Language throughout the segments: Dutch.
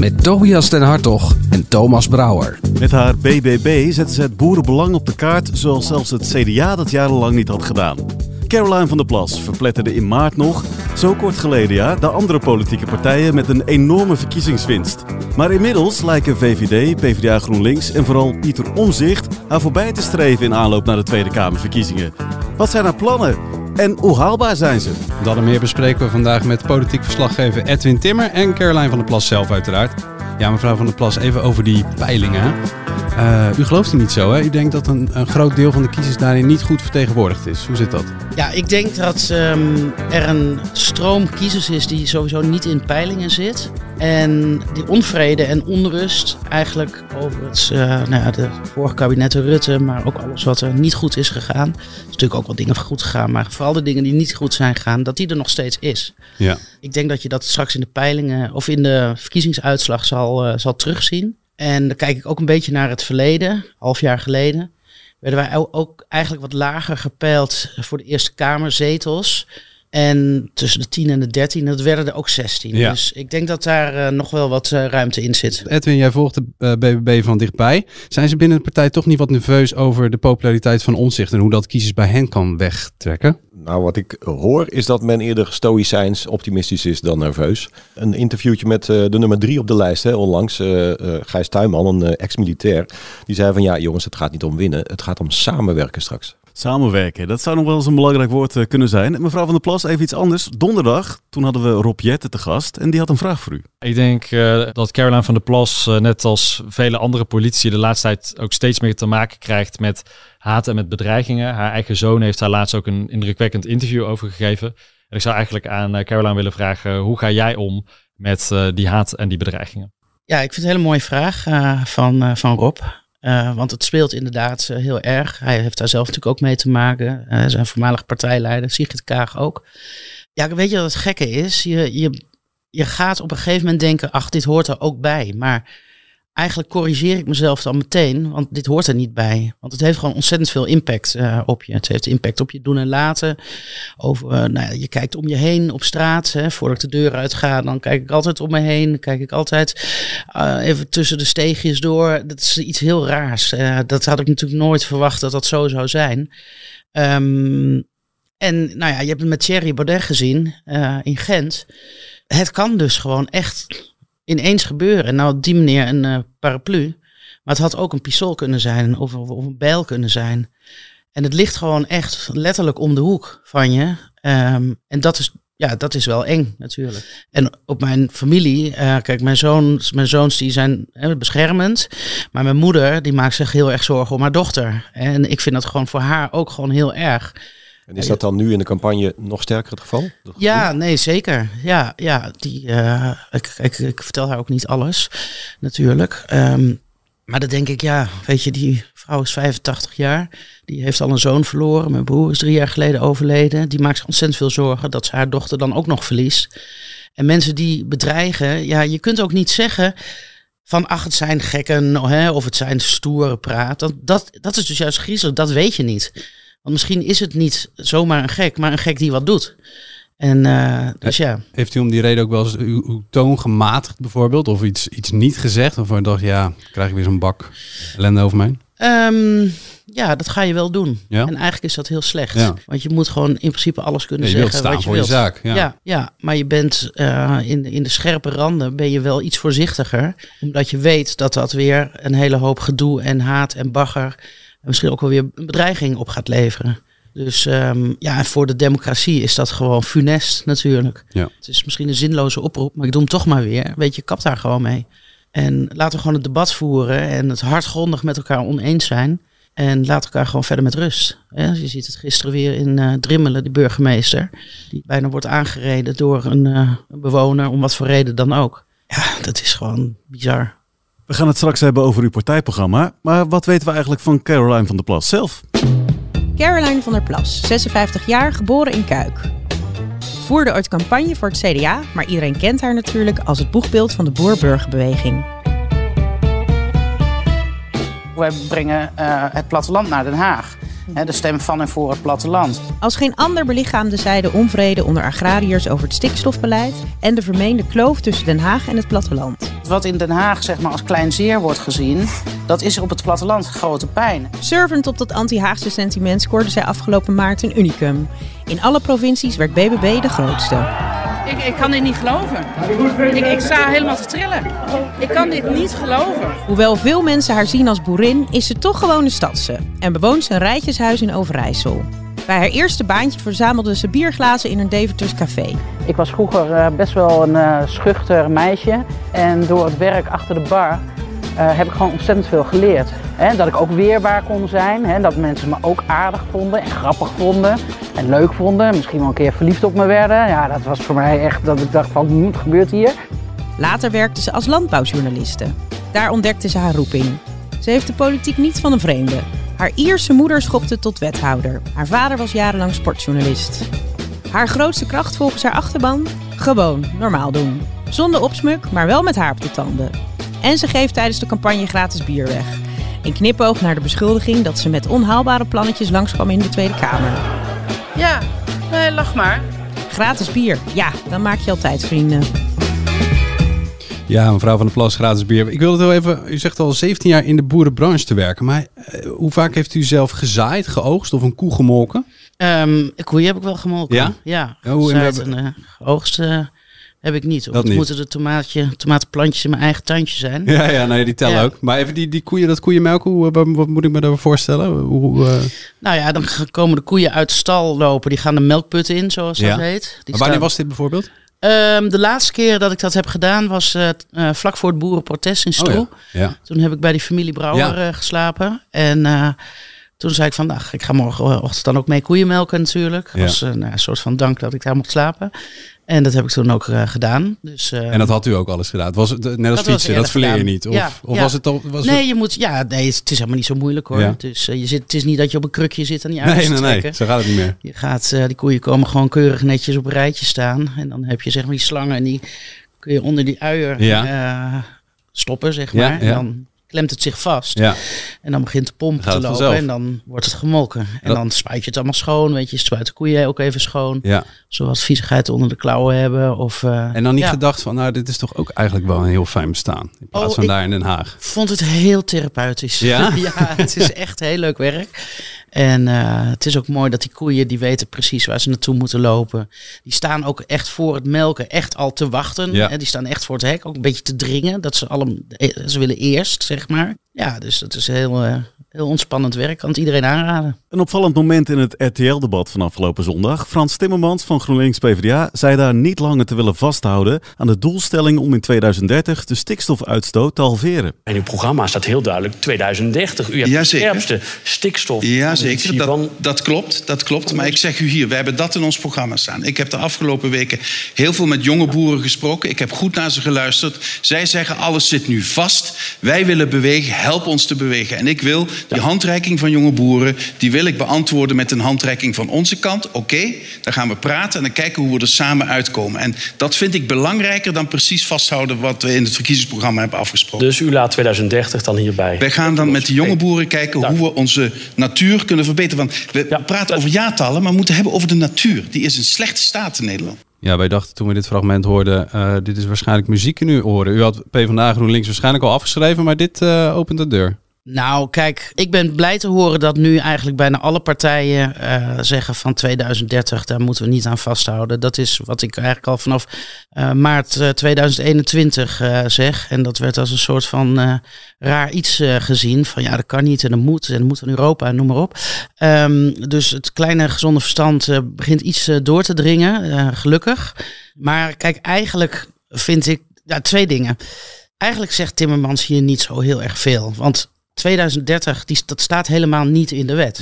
Met Tobias den Hartog en Thomas Brouwer. Met haar BBB zetten ze het boerenbelang op de kaart, zoals zelfs het CDA dat jarenlang niet had gedaan. Caroline van der Plas verpletterde in maart nog, zo kort geleden ja, de andere politieke partijen met een enorme verkiezingswinst. Maar inmiddels lijken VVD, PvdA GroenLinks en vooral Pieter Omzicht haar voorbij te streven in aanloop naar de Tweede Kamerverkiezingen. Wat zijn haar plannen? En hoe haalbaar zijn ze? Dat en meer bespreken we vandaag met politiek verslaggever Edwin Timmer en Caroline van der Plas zelf uiteraard. Ja, mevrouw van der Plas, even over die peilingen. Uh, u gelooft er niet zo, hè? U denkt dat een, een, groot deel van de kiezers daarin niet goed vertegenwoordigd is. Hoe zit dat? Ja, ik denk dat um, er een stroom kiezers is die sowieso niet in peilingen zit. En die onvrede en onrust eigenlijk over het, uh, nou ja, de vorige kabinetten Rutte, maar ook alles wat er niet goed is gegaan. Er is natuurlijk ook wel dingen goed gegaan, maar vooral de dingen die niet goed zijn gegaan, dat die er nog steeds is. Ja. Ik denk dat je dat straks in de peilingen of in de verkiezingsuitslag zal, uh, zal terugzien. En dan kijk ik ook een beetje naar het verleden, half jaar geleden. Werden wij ook eigenlijk wat lager gepeild voor de Eerste Kamerzetels. En tussen de 10 en de 13, dat werden er ook 16. Ja. Dus ik denk dat daar uh, nog wel wat uh, ruimte in zit. Edwin, jij volgt de uh, BBB van dichtbij. Zijn ze binnen de partij toch niet wat nerveus over de populariteit van Omzicht en hoe dat kiezers bij hen kan wegtrekken? Nou, wat ik hoor is dat men eerder stoïcijns optimistisch is dan nerveus. Een interviewtje met de nummer drie op de lijst, hè, onlangs, Gijs Tuinman, een ex-militair. Die zei van ja jongens, het gaat niet om winnen, het gaat om samenwerken straks. Samenwerken, dat zou nog wel eens een belangrijk woord uh, kunnen zijn. Mevrouw van der Plas, even iets anders. Donderdag, toen hadden we Rob Jetten te gast en die had een vraag voor u. Ik denk uh, dat Caroline van der Plas, uh, net als vele andere politici, de laatste tijd ook steeds meer te maken krijgt met haat en met bedreigingen. Haar eigen zoon heeft daar laatst ook een indrukwekkend interview over gegeven. En ik zou eigenlijk aan Caroline willen vragen, hoe ga jij om met die haat en die bedreigingen? Ja, ik vind het een hele mooie vraag van, van Rob. Uh, want het speelt inderdaad uh, heel erg. Hij heeft daar zelf natuurlijk ook mee te maken. Uh, zijn voormalig partijleider, Sigrid Kaag ook. Ja, weet je wat het gekke is? Je, je, je gaat op een gegeven moment denken, ach, dit hoort er ook bij. Maar eigenlijk corrigeer ik mezelf dan meteen, want dit hoort er niet bij. Want het heeft gewoon ontzettend veel impact uh, op je. Het heeft impact op je doen en laten. Over, uh, nou ja, je kijkt om je heen op straat. Hè. Voordat ik de deur uitga, dan kijk ik altijd om me heen. Dan kijk ik altijd uh, even tussen de steegjes door. Dat is iets heel raars. dat had ik natuurlijk nooit verwacht dat dat zo zou zijn. Um, en nou ja, je hebt het met Thierry Baudet gezien in Gent. Het kan dus gewoon echt ineens gebeuren. Nou, op die manier een uh, paraplu. Maar het had ook een pistool kunnen zijn of, of, een bijl kunnen zijn. En het ligt gewoon echt letterlijk om de hoek van je. Um, en dat is, ja, dat is wel eng natuurlijk. En op mijn familie, uh, kijk, mijn, zoons, mijn zoons die zijn hè, beschermend. Maar mijn moeder, die maakt zich heel erg zorgen om haar dochter. En ik vind dat gewoon voor haar ook gewoon heel erg. En is dat dan nu in de campagne nog sterker het geval? Ja, nee, zeker. Ja, ja die, uh, ik, ik, ik, vertel haar ook niet alles, natuurlijk. Um, maar dan denk ik, ja, weet je, die vrouw is 85 jaar. Die heeft al een zoon verloren. Mijn broer is drie jaar geleden overleden. Die maakt zich ontzettend veel zorgen dat ze haar dochter dan ook nog verliest. En mensen die bedreigen, ja, je kunt ook niet zeggen van ach, het zijn gekken hè, of het zijn stoere praat. Dat, dat, dat is dus juist griezelig, dat weet je niet. Want misschien is het niet zomaar een gek, maar een gek die wat doet. En uh, dus ja. Heeft u om die reden ook wel eens uw, uw toon gematigd bijvoorbeeld? Of iets, iets niet gezegd? Of dacht, ja, krijg ik weer zo'n bak ellende over mij? Um, ja, dat ga je wel doen. Ja? En eigenlijk is dat heel slecht. Ja. Want je moet gewoon in principe alles kunnen Ja, je wilt zeggen staan wat je voor je wilt. zaak, ja. ja, ja, maar je bent uh, in, in de scherpe randen ben je wel iets voorzichtiger. Omdat je weet dat dat weer een hele hoop gedoe en haat en bagger... en misschien ook wel weer een bedreiging op gaat leveren. Dus um, ja, voor de democratie is dat gewoon funest natuurlijk. Ja. Het is misschien een zinloze oproep, maar ik doe hem toch maar weer. Weet je, kap daar gewoon mee. En laten we gewoon het debat voeren en het hardgrondig met elkaar oneens zijn. En laat elkaar gewoon verder met rust. Ja, je ziet het gisteren weer in uh, Drimmelen, de burgemeester. Die bijna wordt aangereden door een, uh, een bewoner, om wat voor reden dan ook. Ja, dat is gewoon bizar. We gaan het straks hebben over uw partijprogramma. Maar wat weten we eigenlijk van Caroline van der Plas zelf? Caroline van der Plas, 56 jaar, geboren in Kuik. Voerde ooit campagne voor het CDA, maar iedereen kent haar natuurlijk als het boegbeeld van de boer-burgerbeweging. Wij brengen uh, het platteland naar Den Haag. De stem van en voor het platteland. Als geen ander belichaamde zij de onvrede onder agrariërs over het stikstofbeleid en de vermeende kloof tussen Den Haag en het platteland. Wat in Den Haag zeg maar, als klein zeer wordt gezien, dat is op het platteland grote pijn. Servend op dat anti-Haagse sentiment scoorde zij afgelopen maart een unicum. In alle provincies werd BBB de grootste. Ik, ik kan dit niet geloven. Ik, ik sta helemaal te trillen. Ik kan dit niet geloven. Hoewel veel mensen haar zien als boerin, is ze toch gewoon een stadse. En bewoont ze een rijtjeshuis in Overijssel. Bij haar eerste baantje verzamelde ze bierglazen in een Deventers café. Ik was vroeger eh, best wel een uh, schuchter meisje. En door het werk achter de bar uh, heb ik gewoon ontzettend veel geleerd. Dat ik ook weerbaar kon zijn. Dat mensen me ook aardig vonden en grappig vonden. En leuk vonden. Misschien wel een keer verliefd op me werden. Ja, dat was voor mij echt dat ik dacht van, wat gebeurt hier? Later werkte ze als landbouwjournaliste. Daar ontdekte ze haar roeping. Ze heeft de politiek niet van een vreemde. Haar Ierse moeder schopte tot wethouder. Haar vader was jarenlang sportjournalist. Haar grootste kracht volgens haar achterban? Gewoon normaal doen. Zonder opsmuk, maar wel met haar tanden. En ze geeft tijdens de campagne gratis bier weg. Een knipoog naar de beschuldiging dat ze met onhaalbare plannetjes langskwam in de Tweede Kamer. Ja, nee, lach maar. Gratis bier, ja, dan maak je altijd vrienden. Ja, mevrouw van der Plas, gratis bier. Ik wilde het wel even, u zegt al 17 jaar in de boerenbranche te werken. Maar eh, hoe vaak heeft u zelf gezaaid, geoogst of een koe gemolken? Um, koeien heb ik wel gemolken. Ja? Ja, Ja, hoe- en we en uh, geoogst eh, heb ik niet. Of Dat het niet. moeten de tomaatje, tomatenplantjes in mijn eigen tuintje zijn. Ja, ja, nee, die tellen Ja. ook. Maar even die, die koeien, dat koeienmelk, hoe, wat, wat moet ik me daarvoor voorstellen? Hoe, eh, Nou ja, dan komen de koeien uit de stal lopen. Die gaan de melkput in, zoals Ja. dat heet. Die maar wanneer staan- was dit bijvoorbeeld? Ehm, de laatste keer dat ik dat heb gedaan was eh, eh, vlak voor het boerenprotest in Stroe. Oh Ja. Toen heb ik bij die familie Brouwer eh, geslapen. En eh, toen zei ik van, nou, ik ga morgenochtend dan ook mee koeien melken natuurlijk. Dat was een, eh, soort van dank dat ik daar mocht slapen. En dat heb ik toen ook eh, gedaan. Dus, eh, En dat had u ook alles gedaan. Het was het, net als Dat fietsen, dat verleer je niet. Of, Ja, of ja. was het al... Was nee, het... je moet, ja, nee, het is helemaal niet zo moeilijk hoor. Ja. Dus, je zit, het is niet dat je op een krukje zit en die Nee, uit nee, nee, trekken. zo gaat het niet meer. Je gaat, die koeien komen gewoon keurig netjes op een rijtje staan. En dan heb je zeg maar die slangen en die kun je onder die uier stoppen, zeg maar. ja. En dan klemt het zich vast. Ja, En dan begint de pomp te lopen vanzelf. en dan wordt het gemolken. En dat- dan spuit je het allemaal schoon, weet je. Spuit de koeien ook even schoon. ja. Zoals viezigheid onder de klauwen hebben. Of, eh, En dan niet ja. gedacht van, nou, dit is toch ook eigenlijk wel een heel fijn bestaan. In plaats Oh, van daar in Den Haag. vond het heel therapeutisch. Ja? het is echt heel leuk werk. En eh, het is ook mooi dat die koeien, die weten precies waar ze naartoe moeten lopen. Die staan ook echt voor het melken, echt al te wachten. Ja. Die staan echt voor het hek, ook een beetje te dringen. Dat ze allemaal, ze willen eerst, zeg maar. Ja, dus dat is heel, eh, heel ontspannend werk. Kan het iedereen aanraden. Een opvallend moment in het RTL-debat van afgelopen zondag. Frans Timmermans van GroenLinks PvdA zei daar niet langer te willen vasthouden aan de doelstelling om in 2030 de stikstofuitstoot te halveren. In uw programma staat heel duidelijk 2030. U hebt de Jazeker. scherpste stikstof. Ja, zeker. Dat, van- dat klopt, dat klopt. Maar ik zeg u hier, we hebben dat in ons programma staan. Ik heb de afgelopen weken heel veel met jonge boeren gesproken. Ik heb goed naar ze geluisterd. Zij zeggen, alles zit nu vast. Wij willen bewegen, help ons te bewegen. En ik wil die handreiking van jonge boeren... die wil ik beantwoorden met een handreiking van onze kant. Oké, dan gaan we praten en dan kijken hoe we er samen uitkomen. En dat vind ik belangrijker dan precies vasthouden... wat we in het verkiezingsprogramma hebben afgesproken. Dus u laat 2030 dan hierbij. Wij gaan dan met de jonge boeren kijken hoe we onze natuur kunnen verbeteren. Want we Ja. praten over jaartallen, maar we moeten hebben over de natuur. Die is in slechte staat in Nederland. Ja, wij dachten toen we dit fragment hoorden, eh, dit is waarschijnlijk muziek in uw oren. U had PvdA GroenLinks waarschijnlijk al afgeschreven, maar dit eh, opent de deur. Nou, kijk, ik ben blij te horen dat nu eigenlijk bijna alle partijen eh, zeggen van 2030, daar moeten we niet aan vasthouden. Dat is wat ik eigenlijk al vanaf eh, maart eh, 2021 eh, zeg. En dat werd als een soort van raar iets gezien. Van ja, dat kan niet en dat moet en dat moet in Europa en noem maar op. Ehm, dus het kleine gezonde verstand begint iets door te dringen, gelukkig. Maar kijk, eigenlijk vind ik ja, twee dingen. Eigenlijk zegt Timmermans hier niet zo heel erg veel. Want 2030, die, dat staat helemaal niet in de wet.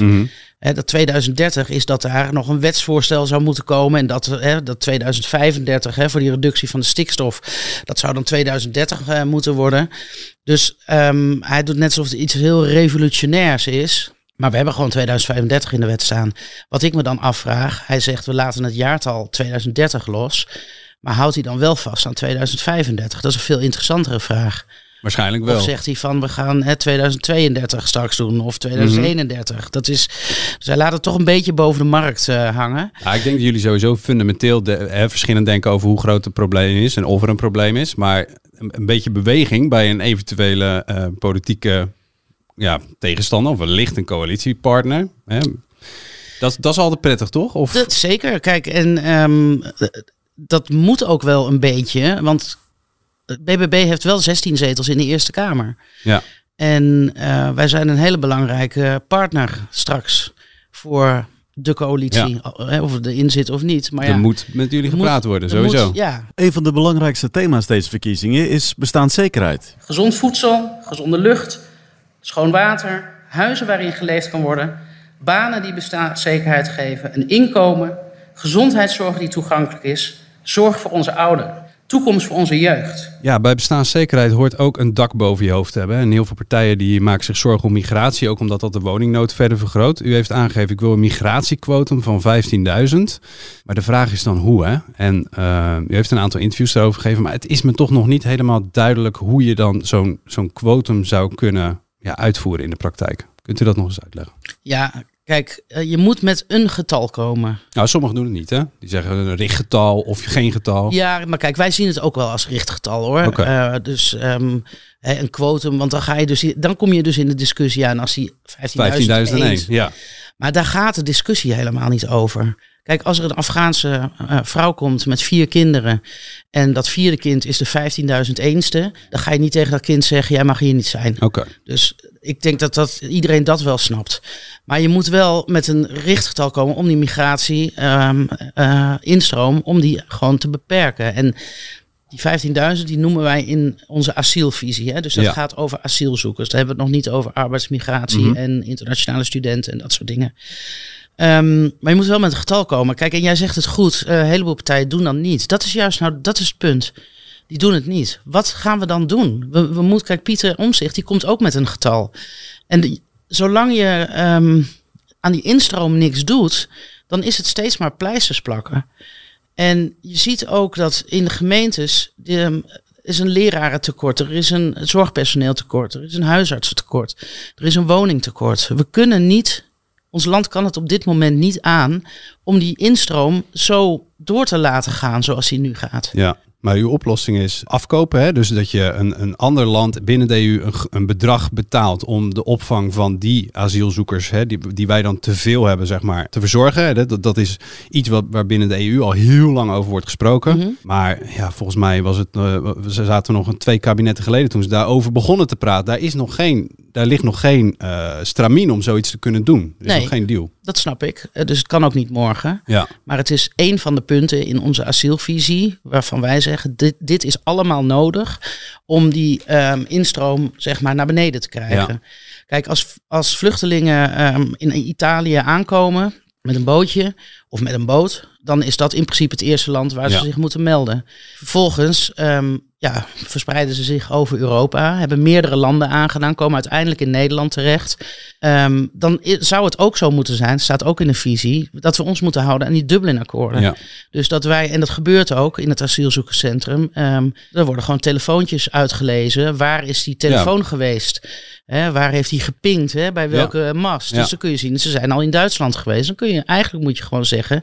Hè, dat 2030 is dat daar nog een wetsvoorstel zou moeten komen. En dat, hè, dat 2035 hè, voor die reductie van de stikstof, dat zou dan 2030 eh, moeten worden. Dus ehm, hij doet net alsof het iets heel revolutionairs is. Maar we hebben gewoon 2035 in de wet staan. Wat ik me dan afvraag, hij zegt we laten het jaartal 2030 los. Maar houdt hij dan wel vast aan 2035? Dat is een veel interessantere vraag. Waarschijnlijk wel. Of zegt hij van we gaan hè, 2032 straks doen of 2031. Mhm. Dat is, dus hij laat het toch een beetje boven de markt eh, hangen. Ja, ik denk dat jullie sowieso fundamenteel de, hè, verschillend denken over hoe groot het probleem is en of er een probleem is. Maar een, een beetje beweging bij een eventuele eh, politieke ja, tegenstander of wellicht een coalitiepartner. Hè. Dat, dat is altijd prettig, toch? Of, Dat, zeker. Kijk, en ehm, eh, dat moet ook wel een beetje, want BBB heeft wel 16 zetels in de Eerste Kamer. ja. En eh, wij zijn een hele belangrijke partner straks voor de coalitie. Hè, Of het erin zit of niet. Maar er ja, moet met jullie er gepraat moet- worden, er moet- sowieso. ja, Een van de belangrijkste thema's deze verkiezingen is bestaanszekerheid. Gezond voedsel, gezonde lucht, schoon water, huizen waarin geleefd kan worden, banen die bestaanszekerheid geven, een inkomen, gezondheidszorg die toegankelijk is, zorg voor onze ouderen, toekomst voor onze jeugd. Ja, bij bestaanszekerheid hoort ook een dak boven je hoofd te hebben. En heel veel partijen die maken zich zorgen om migratie, ook omdat dat de woningnood verder vergroot. U heeft aangegeven, ik wil een migratiequotum van 15.000. Maar de vraag is dan hoe, hè? En eh, u heeft een aantal interviews daarover gegeven, maar het is me toch nog niet helemaal duidelijk hoe je dan zo'n zo'n quotum zou kunnen ja, uitvoeren in de praktijk. Kunt u dat nog eens uitleggen? ja, kijk, eh, je moet met een getal komen. Nou, sommigen doen het niet, hè? Die zeggen een richtgetal of geen getal. Ja, maar kijk, wij zien het ook wel als richtgetal hoor. Oké. Eh, dus ehm, een quotum, want dan, ga je dus, dan kom je dus in de discussie aan als die 15.000 15.001, eens. ja. Maar daar gaat de discussie helemaal niet over. Kijk, als er een Afghaanse eh, vrouw komt met vier kinderen en dat vierde kind is de 15.000 eenste, dan ga je niet tegen dat kind zeggen, jij mag hier niet zijn. Oké. Dus ik denk dat, dat iedereen dat wel snapt. Maar je moet wel met een richtgetal komen om die migratie, ehm, eh, instroom, om die gewoon te beperken. En die 15.000 die noemen wij in onze asielvisie. Hè? Dus dat Ja. gaat over asielzoekers. Daar hebben we het nog niet over arbeidsmigratie Mhm. en internationale studenten en dat soort dingen. Ehm, maar je moet wel met een getal komen. Kijk, en jij zegt het goed, eh, een heleboel partijen doen dat niet. Dat is juist nou, dat is het punt. Die doen het niet. Wat gaan we dan doen? We, we moeten, kijk, Pieter Omzicht, die komt ook met een getal. En zolang je ehm, aan die instroom niks doet, dan is het steeds maar pleisters plakken. En je ziet ook dat in de gemeentes de, ehm, is een lerarentekort, er is een zorgpersoneeltekort, er is een huisartsentekort, er is een woningtekort. We kunnen niet, ons land kan het op dit moment niet aan om die instroom zo door te laten gaan zoals die nu gaat. Ja, maar uw oplossing is afkopen. Hè? Dus dat je een, een ander land binnen de EU een, een bedrag betaalt om de opvang van die asielzoekers, hè, die, die wij dan te veel hebben, zeg maar, te verzorgen. Hè? Dat, dat is iets wat, waar binnen de EU al heel lang over wordt gesproken. Mhm. Maar ja, volgens mij was het, eh, ze zaten nog een twee kabinetten geleden toen ze daarover begonnen te praten. Daar, is nog geen, daar ligt nog geen eh stramien om zoiets te kunnen doen. Er is Nee. nog geen deal. Dat snap ik. Eh, Dus het kan ook niet morgen. Ja. Maar het is één van de punten in onze asielvisie waarvan wij zeggen, dit, dit is allemaal nodig om die ehm, instroom zeg maar naar beneden te krijgen. Ja. Kijk, als, als vluchtelingen ehm, in Italië aankomen met een bootje of met een boot, dan is dat in principe het eerste land waar ze Ja. zich moeten melden. Vervolgens ehm, ja, verspreiden ze zich over Europa, hebben meerdere landen aangedaan, komen uiteindelijk in Nederland terecht. Ehm, dan zou het ook zo moeten zijn, staat ook in de visie, dat we ons moeten houden aan die Dublin-akkoorden. Ja. Dus dat wij, en dat gebeurt ook in het asielzoekerscentrum, ehm, er worden gewoon telefoontjes uitgelezen. Waar is die telefoon geweest? Waar heeft hij gepingd? Hè, bij welke mast? Dus dan kun je zien, ze zijn al in Duitsland geweest. Dan kun je, eigenlijk moet je gewoon zeggen,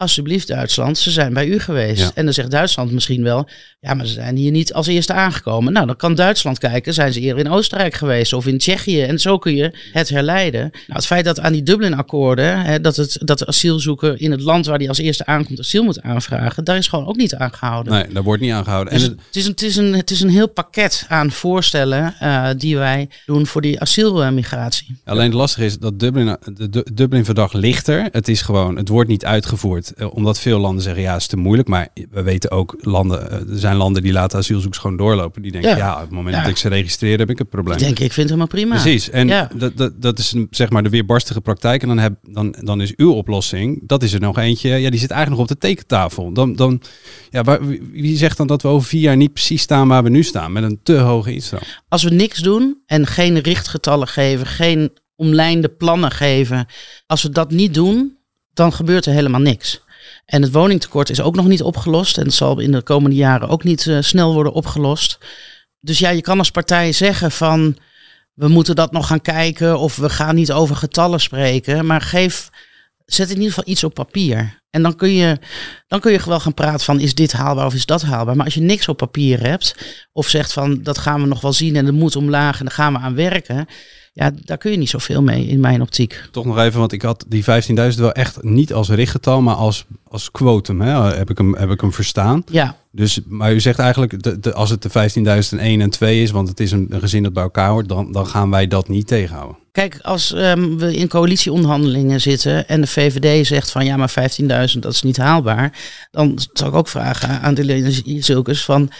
alsjeblieft Duitsland, ze zijn bij u geweest. Ja. En dan zegt Duitsland misschien wel, ja, maar ze zijn hier niet als eerste aangekomen. Nou, dan kan Duitsland kijken, zijn ze eerder in Oostenrijk geweest of in Tsjechië? En zo kun je het herleiden. Nou, het feit dat aan die Dublin-akkoorden, hè, dat, het, dat de asielzoeker in het land waar hij als eerste aankomt asiel moet aanvragen, daar is gewoon ook niet aan gehouden. Nee, daar wordt niet aan gehouden. Dus En het, is een, het, is een, het is een heel pakket aan voorstellen eh, die wij doen voor die asielmigratie. Alleen het lastige is dat Dublin, de Du- Dublin-verdrag ligt er. Het is gewoon, het wordt niet uitgevoerd. Eh, Omdat veel landen zeggen, ja, het is te moeilijk. Maar we weten ook, landen, eh, er zijn landen die laten asielzoekers gewoon doorlopen. Die denken, Ja. ja, op het moment Ja. dat ik ze registreer, heb ik het probleem. Ik denk, ik vind het helemaal prima. Precies. En Ja. dat, dat, dat is een, zeg maar de weerbarstige praktijk. En dan, heb, dan, dan is uw oplossing, dat is er nog eentje, ja, die zit eigenlijk nog op de tekentafel. Dan, dan, ja, waar, wie zegt dan dat we over vier jaar niet precies staan waar we nu staan, met een te hoge instroom? Als we niks doen en geen richtgetallen geven, geen omlijnde plannen geven. Als we dat niet doen, dan gebeurt er helemaal niks. En het woningtekort is ook nog niet opgelost. En het zal in de komende jaren ook niet uh, snel worden opgelost. Dus ja, je kan als partij zeggen van we moeten dat nog gaan kijken of we gaan niet over getallen spreken. Maar geef, zet in ieder geval iets op papier. En dan kun, je, dan kun je wel gaan praten van is dit haalbaar of is dat haalbaar. Maar als je niks op papier hebt of zegt van dat gaan we nog wel zien en het moet omlaag en daar gaan we aan werken. Ja, daar kun je niet zoveel mee in mijn optiek. Toch nog even, want ik had die 15.000 wel echt niet als richtgetal, maar als, als quotum. Hè? Heb, ik hem, heb ik hem verstaan. Ja. Dus, maar u zegt eigenlijk, de, de, als het de 15.001 en 2 is, want het is een, een, gezin dat bij elkaar hoort, dan, dan gaan wij dat niet tegenhouden. Kijk, als um, we in coalitieonderhandelingen zitten en de VVD zegt van ja, maar 15.000 dat is niet haalbaar, dan zou ik ook vragen aan de Zulkes van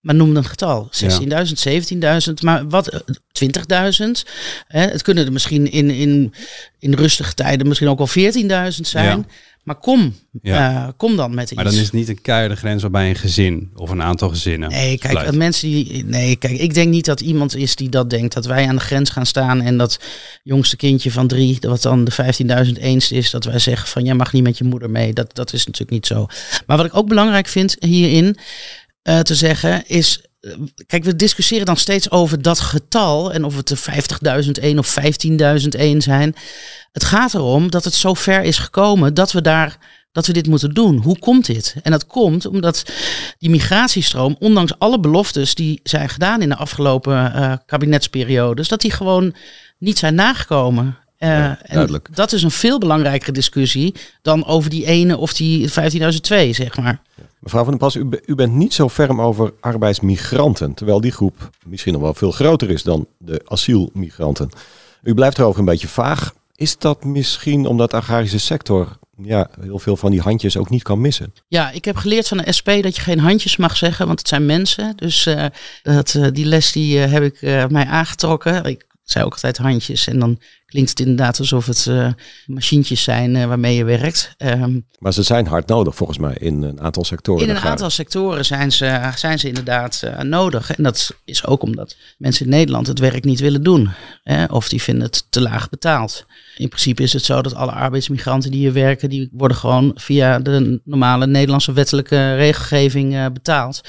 maar noem een getal. 16.000, 17.000, maar wat? 20.000? Het kunnen er misschien in, in, in rustige tijden misschien ook wel 14.000 zijn. Maar kom, uh, kom dan met iets. Maar dan is het niet een keiharde grens waarbij een gezin of een aantal gezinnen. Nee, kijk, mensen die. Nee, kijk, ik denk niet dat iemand is die dat denkt. Dat wij aan de grens gaan staan en dat jongste kindje van drie, wat dan de 15.000 eens is, dat wij zeggen van jij mag niet met je moeder mee. Dat, dat is natuurlijk niet zo. Maar wat ik ook belangrijk vind hierin, uh, te zeggen is. Uh, kijk, we discussiëren dan steeds over dat getal en of het de 50.001 of 15.001 zijn. Het gaat erom dat het zo ver is gekomen dat we daar dat we dit moeten doen. Hoe komt dit? En dat komt omdat die migratiestroom, ondanks alle beloftes die zijn gedaan in de afgelopen uh, kabinetsperiodes, dat die gewoon niet zijn nagekomen. Uh, ja, duidelijk. dat is een veel belangrijkere discussie dan over die ene of die 15.002, zeg maar. Mevrouw van den Pas, u, u, bent niet zo ferm over arbeidsmigranten, terwijl die groep misschien nog wel veel groter is dan de asielmigranten. U blijft erover een beetje vaag. Is dat misschien omdat de agrarische sector ja, heel veel van die handjes ook niet kan missen? Ja, ik heb geleerd van de SP dat je geen handjes mag zeggen, want het zijn mensen. Dus uh, dat, uh, die les die, uh, heb ik mij aangetrokken. Ik zei ook altijd handjes en dan klinkt het inderdaad alsof het uh, machientjes zijn uh, waarmee je werkt. Um, maar ze zijn hard nodig volgens mij in een aantal sectoren. In een aantal sectoren zijn ze, zijn ze inderdaad uh, nodig. En dat is ook omdat mensen in Nederland het werk niet willen doen. Hè? Of die vinden het te laag betaald. In principe is het zo dat alle arbeidsmigranten die hier werken, die worden gewoon via de normale Nederlandse wettelijke regelgeving betaald.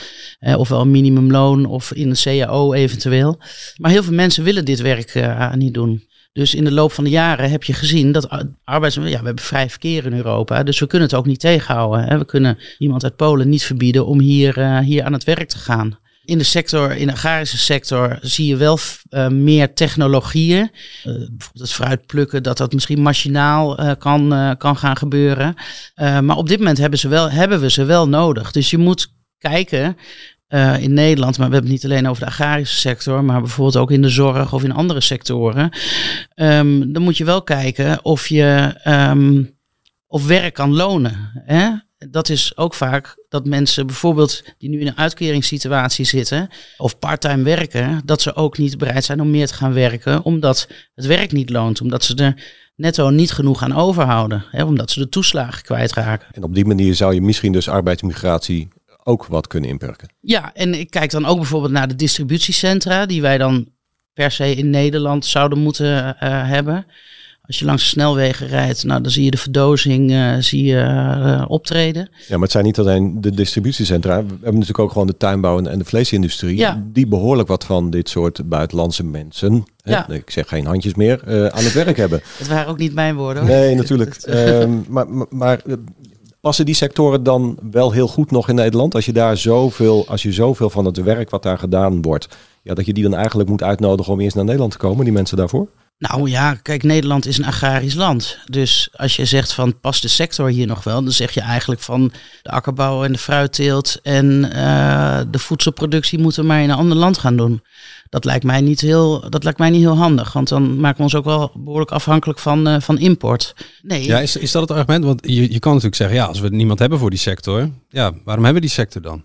ofwel een minimumloon of in een CAO eventueel. Maar heel veel mensen willen dit werk niet doen. Dus in de loop van de jaren heb je gezien dat arbeids... Ja, we hebben vrij verkeer in Europa, dus we kunnen het ook niet tegenhouden. Hè. We kunnen iemand uit Polen niet verbieden om hier, uh, hier aan het werk te gaan. In de sector, in de agrarische sector, zie je wel uh, meer technologieën. Uh, bijvoorbeeld het fruit plukken, dat dat misschien machinaal kan, kan gaan gebeuren. maar op dit moment hebben, ze wel, hebben we ze wel nodig. Dus je moet kijken uh, in Nederland, maar we hebben het niet alleen over de agrarische sector, maar bijvoorbeeld ook in de zorg of in andere sectoren. Um, dan moet je wel kijken of je um, of werk kan lonen. Hè? Dat is ook vaak dat mensen bijvoorbeeld die nu in een uitkeringssituatie zitten of parttime werken, dat ze ook niet bereid zijn om meer te gaan werken, omdat het werk niet loont, omdat ze er netto niet genoeg aan overhouden, hè, omdat ze de toeslagen kwijtraken. En op die manier zou je misschien dus arbeidsmigratie ook wat kunnen inperken. Ja, en ik kijk dan ook bijvoorbeeld naar de distributiecentra, die wij dan per se in Nederland zouden moeten uh, hebben. Als je langs de snelwegen rijdt, nou, dan zie je de verdozing uh, zie je, uh, optreden. Ja, maar het zijn niet alleen de distributiecentra. We hebben natuurlijk ook gewoon de tuinbouw en de vleesindustrie. Ja. Die behoorlijk wat van dit soort buitenlandse mensen, ja. hè, ik zeg geen handjes meer, uh, aan het werk hebben. Dat waren ook niet mijn woorden. Hoor. Nee, natuurlijk. maar, maar, maar passen die sectoren dan wel heel goed nog in Nederland? Als je daar zoveel, als je zoveel van het werk wat daar gedaan wordt, ja, dat je die dan eigenlijk moet uitnodigen om eerst naar Nederland te komen, die mensen daarvoor? Nou ja, kijk, Nederland is een agrarisch land. Dus als je zegt van past de sector hier nog wel, dan zeg je eigenlijk van de akkerbouw en de fruitteelt en uh, de voedselproductie moeten maar in een ander land gaan doen. Dat lijkt mij niet heel, dat lijkt mij niet heel handig, want dan maken we ons ook wel behoorlijk afhankelijk van, uh, van import. Nee. Ja, is, is dat het argument? Want je, je kan natuurlijk zeggen, ja, als we niemand hebben voor die sector, ja, waarom hebben we die sector dan?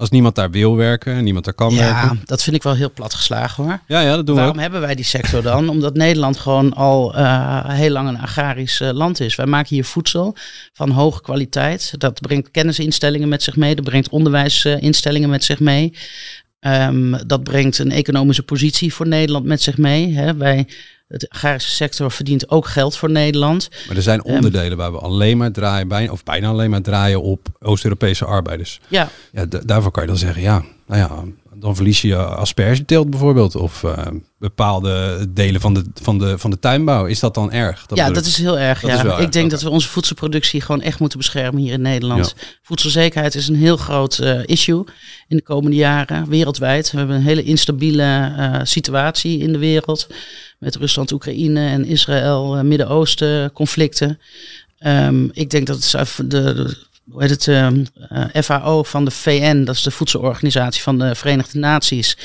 Als niemand daar wil werken en niemand daar kan ja, werken. Ja, dat vind ik wel heel plat geslagen hoor. Ja, ja dat doen Waarom we hebben wij die sector dan? Omdat Nederland gewoon al uh, heel lang een agrarisch uh, land is. Wij maken hier voedsel van hoge kwaliteit. Dat brengt kennisinstellingen met zich mee. Dat brengt onderwijsinstellingen met zich mee. Um, dat brengt een economische positie voor Nederland met zich mee. Hè. Wij De agrarische sector verdient ook geld voor Nederland. Maar er zijn Ehm, onderdelen waar we alleen maar draaien, bijna, of bijna alleen maar draaien op Oost-Europese arbeiders. Ja, Ja, da- daarvoor kan je dan zeggen, ja, nou ja, dan verlies je aspergeteelt bijvoorbeeld. Of eh, bepaalde delen van de, van, de, van de tuinbouw. Is dat dan erg? ja bedoel dat is heel erg. Dat ja. ik denk dat we onze voedselproductie gewoon echt moeten beschermen hier in Nederland. Voedselzekerheid is een heel groot eh, issue in de komende jaren, wereldwijd. We hebben een hele instabiele eh, situatie in de wereld. Met Rusland, Oekraïne en Israël, eh, Midden-Oosten conflicten. Ehm, ik denk dat de, de hoe heet het, ehm, eh, FAO van de VN, dat is de voedselorganisatie van de Verenigde Naties.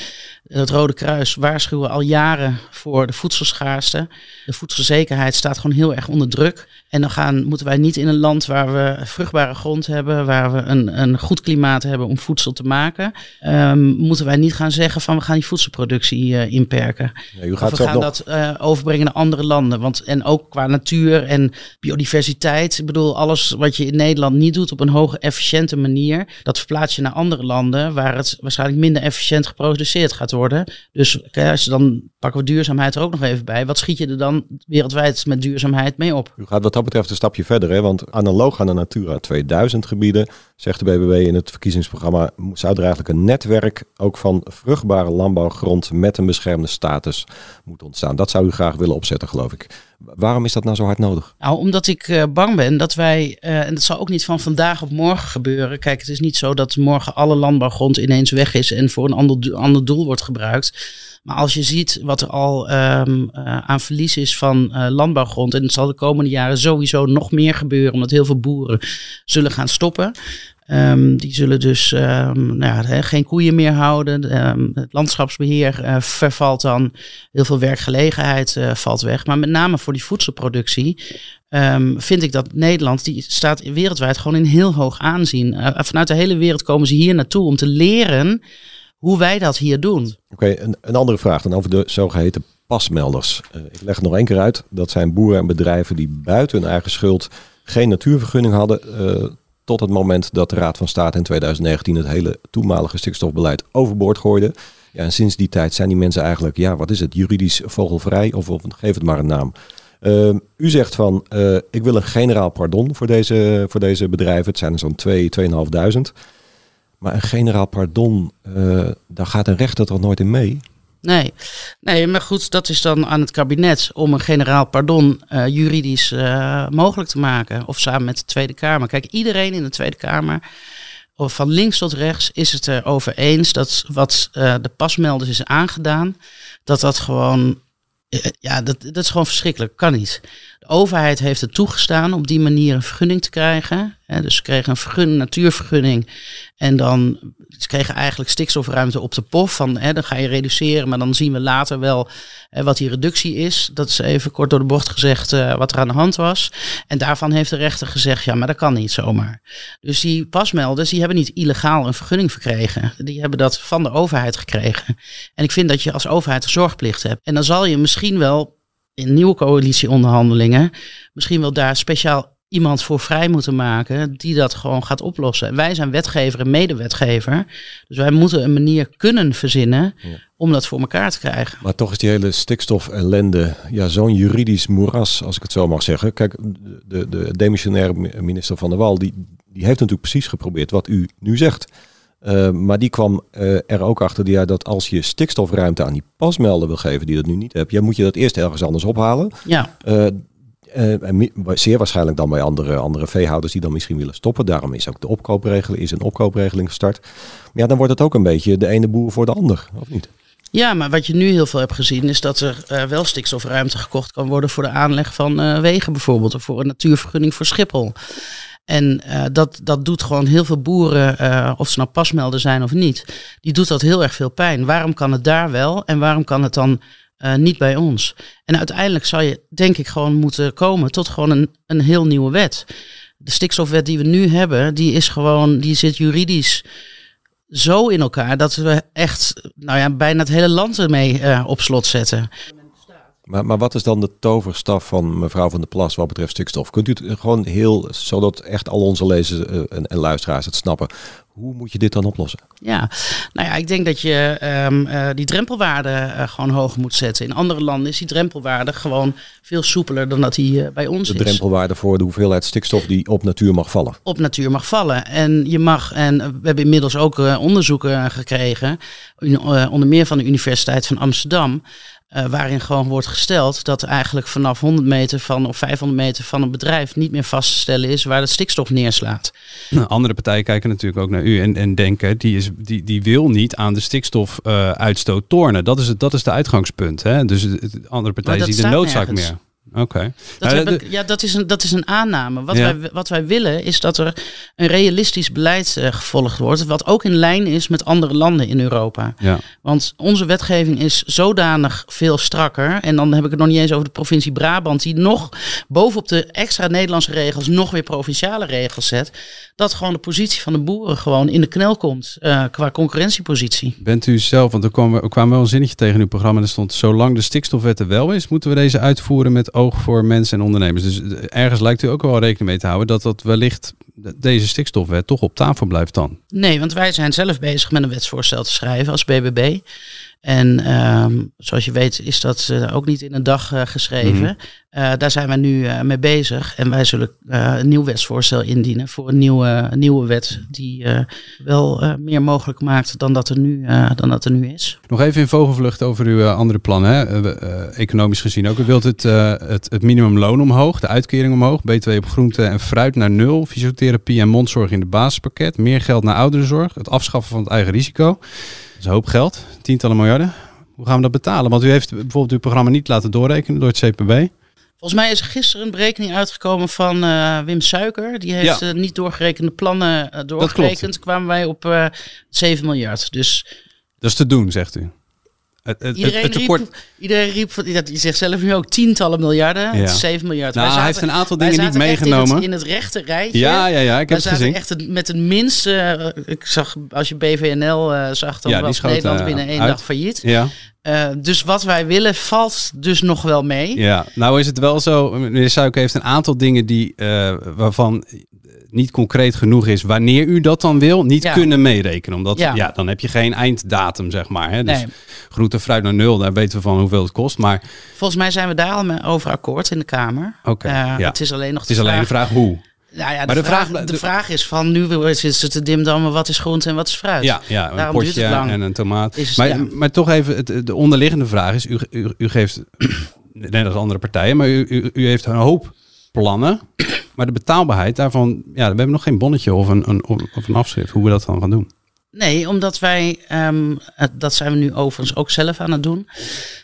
Het Rode Kruis waarschuwen al jaren voor de voedselschaarste. De voedselzekerheid staat gewoon heel erg onder druk. En dan gaan, moeten wij niet in een land waar we vruchtbare grond hebben, waar we een, een goed klimaat hebben om voedsel te maken, ehm, moeten wij niet gaan zeggen van we gaan die voedselproductie eh, inperken. Ja, u Of we gaan nog... dat eh, overbrengen naar andere landen. Want, en ook qua natuur en biodiversiteit. Ik bedoel, alles wat je in Nederland niet doet op een hoge, efficiënte manier. Dat verplaats je naar andere landen waar het waarschijnlijk minder efficiënt geproduceerd gaat worden. Dus als je dan pakken we duurzaamheid er ook nog even bij. Wat schiet je er dan wereldwijd met duurzaamheid mee op? U gaat wat dat betreft een stapje verder, hè? want analoog aan de Natura 2000 gebieden, zegt de BBB in het verkiezingsprogramma, zou er eigenlijk een netwerk ook van vruchtbare landbouwgrond met een beschermde status moeten ontstaan. Dat zou u graag willen opzetten, geloof ik. Waarom is dat nou zo hard nodig? Nou, omdat ik eh, bang ben dat wij, eh, en dat zal ook niet van vandaag op morgen gebeuren. Kijk, het is niet zo dat morgen alle landbouwgrond ineens weg is en voor een ander, ander doel wordt gebruikt. Maar als je ziet wat er al ehm, eh, aan verlies is van landbouwgrond, en het zal de komende jaren sowieso nog meer gebeuren, omdat heel veel boeren zullen gaan stoppen. Ehm, die zullen dus ehm, nou ja, geen koeien meer houden. Ehm, het landschapsbeheer eh, vervalt dan. Heel veel werkgelegenheid eh, valt weg. Maar met name voor die voedselproductie vind ik dat Nederland, die staat wereldwijd gewoon in heel hoog aanzien. Eh, vanuit de hele wereld komen ze hier naartoe om te leren hoe wij dat hier doen. Oké, een, een andere vraag dan over de zogeheten pasmelders. Ik leg het nog één keer uit. Dat zijn boeren en bedrijven die buiten hun eigen schuld geen natuurvergunning hadden. Tot het moment dat de Raad van State in 2019 het hele toenmalige stikstofbeleid overboord gooide. Ja, en sinds die tijd zijn die mensen eigenlijk, ja, wat is het, juridisch vogelvrij? Of, of geef het maar een naam. Eh, u zegt van, eh, ik wil een generaal pardon voor deze, voor deze bedrijven. Het zijn er zo'n 2, 2.500. Maar een generaal pardon, eh, daar gaat een rechter toch nooit in mee? Nee. nee, maar goed, dat is dan aan het kabinet om een generaal pardon eh, juridisch eh, mogelijk te maken. Of samen met de Tweede Kamer. Kijk, iedereen in de Tweede Kamer, of van links tot rechts, is het erover eens dat wat eh, de pasmelders is aangedaan, dat dat gewoon, ja, dat, dat is gewoon verschrikkelijk. Kan niet. Overheid heeft het toegestaan om op die manier een vergunning te krijgen. Dus ze kregen een vergunning, natuurvergunning. En dan ze kregen eigenlijk stikstofruimte op de pof. Van, dan ga je reduceren, maar dan zien we later wel wat die reductie is. Dat is even kort door de bocht gezegd eh, wat er aan de hand was. En daarvan heeft de rechter gezegd, ja, maar dat kan niet zomaar. Dus die pasmelders, die hebben niet illegaal een vergunning verkregen. Die hebben dat van de overheid gekregen. En ik vind dat je als overheid een zorgplicht hebt. En dan zal je misschien wel in nieuwe coalitieonderhandelingen misschien wel daar speciaal iemand voor vrij moeten maken die dat gewoon gaat oplossen. En wij zijn wetgever en medewetgever. Dus wij moeten een manier kunnen verzinnen om dat voor elkaar te krijgen. Maar toch is die hele stikstof ellende ja, zo'n juridisch moeras, als ik het zo mag zeggen. Kijk, de, de, de demissionaire mi- minister van der Wal, die, die heeft natuurlijk precies geprobeerd wat u nu zegt. Eh, maar die kwam eh, er ook achter die, ja, dat als je stikstofruimte aan die pasmelder wil geven, die dat nu niet hebt, ja, moet je dat eerst ergens anders ophalen. Ja. Eh, en zeer waarschijnlijk dan bij andere, andere veehouders die dan misschien willen stoppen. Daarom is ook de opkoopregeling, is een opkoopregeling gestart. Maar ja, dan wordt het ook een beetje de ene boer voor de ander, of niet? Ja, maar wat je nu heel veel hebt gezien is dat er wel stikstofruimte gekocht kan worden voor de aanleg van wegen bijvoorbeeld. Of voor een natuurvergunning voor Schiphol. En eh, dat, dat doet gewoon heel veel boeren, eh, of ze nou pasmelden zijn of niet, die doet dat heel erg veel pijn. Waarom kan het daar wel en waarom kan het dan eh, niet bij ons? En uiteindelijk zou je denk ik gewoon moeten komen tot gewoon een, een heel nieuwe wet. De stikstofwet die we nu hebben, die is gewoon, die zit juridisch zo in elkaar dat we echt, nou ja, bijna het hele land ermee op slot zetten. Maar, maar wat is dan de toverstaf van mevrouw van der Plas wat betreft stikstof? Kunt u het gewoon heel, zodat echt al onze lezers eh, en, en luisteraars het snappen, hoe moet je dit dan oplossen? Ja, nou ja, ik denk dat je ehm, eh, die drempelwaarde eh, gewoon hoger moet zetten. In andere landen is die drempelwaarde gewoon veel soepeler dan dat die bij ons De is. drempelwaarde voor de hoeveelheid stikstof die op natuur mag vallen. Op natuur mag vallen. En je mag, en we hebben inmiddels ook onderzoeken gekregen, onder meer van de Universiteit van Amsterdam. Eh, waarin gewoon wordt gesteld dat eigenlijk vanaf 100 meter van of 500 meter van een bedrijf niet meer vast te stellen is waar de stikstof neerslaat. Nou, Andere partijen kijken natuurlijk ook naar u en, en denken, die, is, die, die wil niet aan de stikstofuitstoot tornen. Dat is, het, dat is de uitgangspunt. Hè? Dus het- het- andere partijen zien de noodzaak nergens. meer. Oké. Dat, Nou, ja, dat, is een, dat is een aanname. Wat, Ja. wij, wat wij willen is dat er een realistisch beleid eh, gevolgd wordt. Wat ook in lijn is met andere landen in Europa. Ja. Want onze wetgeving is zodanig veel strakker. En dan heb ik het nog niet eens over de provincie Brabant. Die nog bovenop de extra Nederlandse regels nog weer provinciale regels zet. Dat gewoon de positie van de boeren gewoon in de knel komt. eh, qua concurrentiepositie. Bent u zelf, want er kwam, er kwam wel een zinnetje tegen in uw programma. En er stond, zolang de stikstofwet er wel is, moeten we deze uitvoeren met voor mensen en ondernemers. Dus eh, ergens lijkt u ook wel rekening mee te houden dat dat wellicht de- deze stikstofwet toch op tafel blijft dan. Nee, want wij zijn zelf bezig met een wetsvoorstel te schrijven als BBB. En ehm, zoals je weet is dat eh, ook niet in een dag eh, geschreven. Mhm. Eh, daar zijn wij nu mee bezig. En wij zullen een nieuw wetsvoorstel indienen voor een nieuwe, een nieuwe wet die wel meer mogelijk maakt dan dat er nu, dan dat er nu is. Nog even in vogelvlucht over uw andere plannen, hè? We- economisch gezien ook. U wilt het, het, het minimumloon omhoog, de uitkering omhoog, BTW op groente en fruit naar nul, fysiotherapie en mondzorg in de basispakket, meer geld naar ouderenzorg, het afschaffen van het eigen risico. Dat is een hoop geld, tientallen miljarden. Hoe gaan we dat betalen? Want u heeft bijvoorbeeld uw programma niet laten doorrekenen door het CPB. Volgens mij is er gisteren een berekening uitgekomen van eh, Wim Suiker. Die heeft Ja. eh, niet doorgerekende plannen eh, doorgerekend. kwamen wij op eh 7 miljard. Dus Dat is te doen, zegt u. Het, het, Iedereen, het tekort... riep, iedereen riep, van- dat je zegt zelf nu ook tientallen miljarden, het is 7 miljard. Nou, hij heeft een aantal dingen niet meegenomen. In het, in het rechte rijtje. Ja, ja, ja, ik heb het gezien. echt het, met het minste, eh, ik zag, als je BVNL eh, zag, dan Ja, was schoot, Nederland eh, binnen één uit. dag failliet. Ja. Dus wat wij willen valt dus nog wel mee. Ja, nou is het wel zo, meneer Suiker heeft een aantal dingen die, waarvan niet concreet genoeg is wanneer u dat dan wil, niet Ja. kunnen meerekenen. Omdat ja. Ja. dan heb je geen einddatum, zeg maar. Hè? Dus Nee. groente fruit naar nul, daar weten we van hoeveel het kost. Maar Volgens mij zijn we daar al over akkoord in de Kamer. Oké, Eh, ja. Het is alleen nog het is alleen de vraag hoe. Nou ja, de, Maar de vraag, vraag- de, vraag is van nu is het te dimdammen wat is groente en wat is fruit. Ja, ja een Daarom potje en een tomaat. Is- maar, ja. maar toch even, het, de onderliggende vraag is, u, u, u geeft, net als andere partijen, maar u, u, u heeft een hoop plannen. Maar de betaalbaarheid daarvan, ja, we hebben nog geen bonnetje of een, een, of een afschrift, hoe we dat dan gaan doen. Nee, omdat wij, ehm, eh, dat zijn we nu overigens ook zelf aan het doen.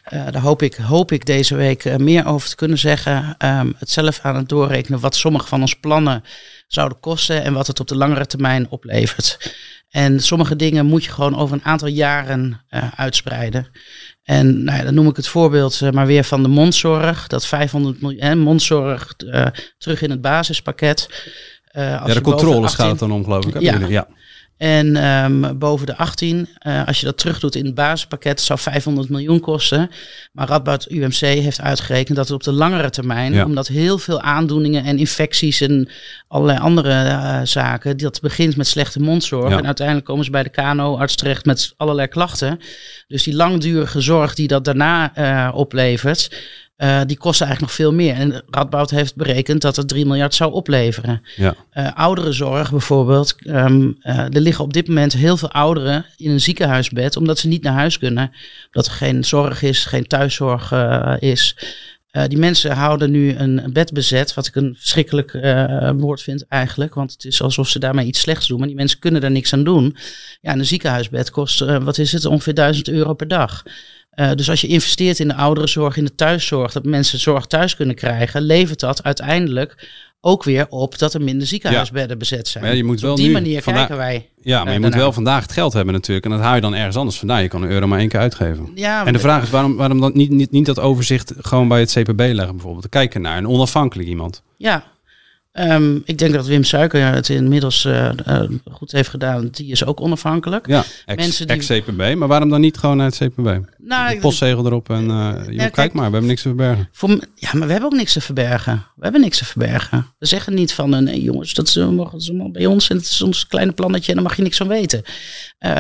Eh, daar hoop ik, hoop ik deze week eh, meer over te kunnen zeggen. Ehm, het zelf aan het doorrekenen wat sommige van onze plannen zouden kosten en wat het op de langere termijn oplevert. En sommige dingen moet je gewoon over een aantal jaren eh, uitspreiden. En nou ja, dan noem ik het voorbeeld eh, maar weer van de mondzorg. Dat 500 miljoen mondzorg eh, terug in het basispakket. Eh, als Ja, de controles 18 gaat het dan om, geloof ik. hè, ja. En ehm, boven de 18, eh, als je dat terugdoet in het basispakket, zou 500 miljoen kosten. Maar Radboud UMC heeft uitgerekend dat het op de langere termijn, Ja. omdat heel veel aandoeningen en infecties en allerlei andere eh, zaken, dat begint met slechte mondzorg. Ja. En uiteindelijk komen ze bij de KNO-arts terecht met allerlei klachten. Dus die langdurige zorg die dat daarna eh, oplevert, eh, die kosten eigenlijk nog veel meer. En Radboud heeft berekend dat het 3 miljard zou opleveren. Ja. Eh, ouderenzorg bijvoorbeeld. ehm, eh, er liggen op dit moment heel veel ouderen in een ziekenhuisbed omdat ze niet naar huis kunnen. Omdat er geen zorg is, geen thuiszorg is. Die mensen houden nu een bed bezet, wat ik een verschrikkelijk woord vind eigenlijk. Want het is alsof ze daarmee iets slechts doen. Maar die mensen kunnen daar niks aan doen. Ja, een ziekenhuisbed kost, wat is het, ongeveer 1000 euro per dag. Eh, dus als je investeert in de ouderenzorg, in de thuiszorg, dat mensen zorg thuis kunnen krijgen, levert dat uiteindelijk ook weer op dat er minder ziekenhuisbedden bezet zijn. Maar je moet Dus wel op die nu manier kijken wij. Ja, maar eh, je moet wel vandaag het geld hebben natuurlijk. En dat haal je dan ergens anders vandaan. Je kan een euro maar één keer uitgeven. Ja, en de vraag is waarom, waarom dan niet, niet, niet dat overzicht gewoon bij het CPB leggen bijvoorbeeld. Kijken naar een onafhankelijk iemand. Ja, Ehm, ik denk dat Wim Suiker het inmiddels uh, uh, goed heeft gedaan. Die is ook onafhankelijk. Ja, ex-CPB. Die... maar waarom dan niet gewoon het CPB? Nou, postzegel erop en uh, joh, ja, kijk, maar, we hebben niks te verbergen. Voor, ja, maar we hebben ook niks te verbergen. We hebben niks te verbergen. We zeggen niet van, nee jongens, dat is, dat is bij ons en het is ons kleine plannetje en daar mag je niks van weten.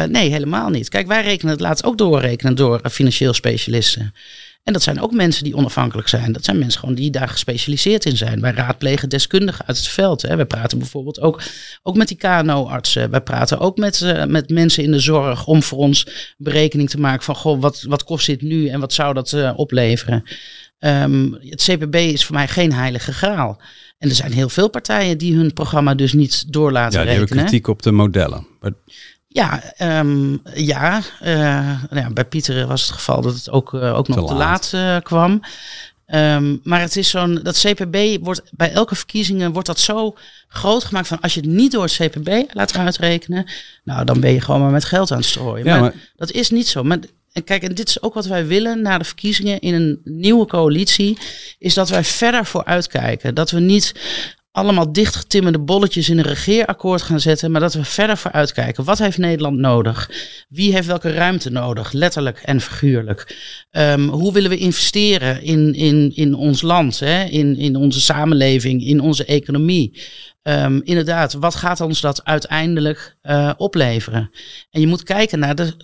nee, helemaal niet. Kijk, wij rekenen het laatst ook doorrekenen door financieel specialisten. En dat zijn ook mensen die onafhankelijk zijn. Dat zijn mensen gewoon die daar gespecialiseerd in zijn. Wij raadplegen deskundigen uit het veld. Hè. Wij praten bijvoorbeeld ook, ook met die KNO-artsen. Wij praten ook met, uh, met mensen in de zorg om voor ons berekening te maken van goh, wat, wat kost dit nu en wat zou dat uh, opleveren. Um, het CPB is voor mij geen heilige graal. En er zijn heel veel partijen die hun programma dus niet door laten ja, die rekenen. hebben kritiek op de modellen. Maar ja, um, ja, uh, nou ja, bij Pieter was het geval dat het ook, uh, ook nog te laat, te laat uh, kwam. Um, maar het is zo'n, dat CPB wordt bij elke verkiezingen wordt dat zo groot gemaakt van als je het niet door het CPB laat uitrekenen, nou dan ben je gewoon maar met geld aan het strooien. Ja, maar, maar, dat is niet zo. Maar en kijk, en dit is ook wat wij willen na de verkiezingen in een nieuwe coalitie, is dat wij verder vooruitkijken. Dat we niet allemaal dichtgetimmerde bolletjes in een regeerakkoord gaan zetten, maar dat we verder vooruit kijken. Wat heeft Nederland nodig? Wie heeft welke ruimte nodig, letterlijk en figuurlijk? Um, hoe willen we investeren in, in, in ons land, hè? In, in onze samenleving, in onze economie? Um, inderdaad, wat gaat ons dat uiteindelijk uh, opleveren? En je moet kijken naar de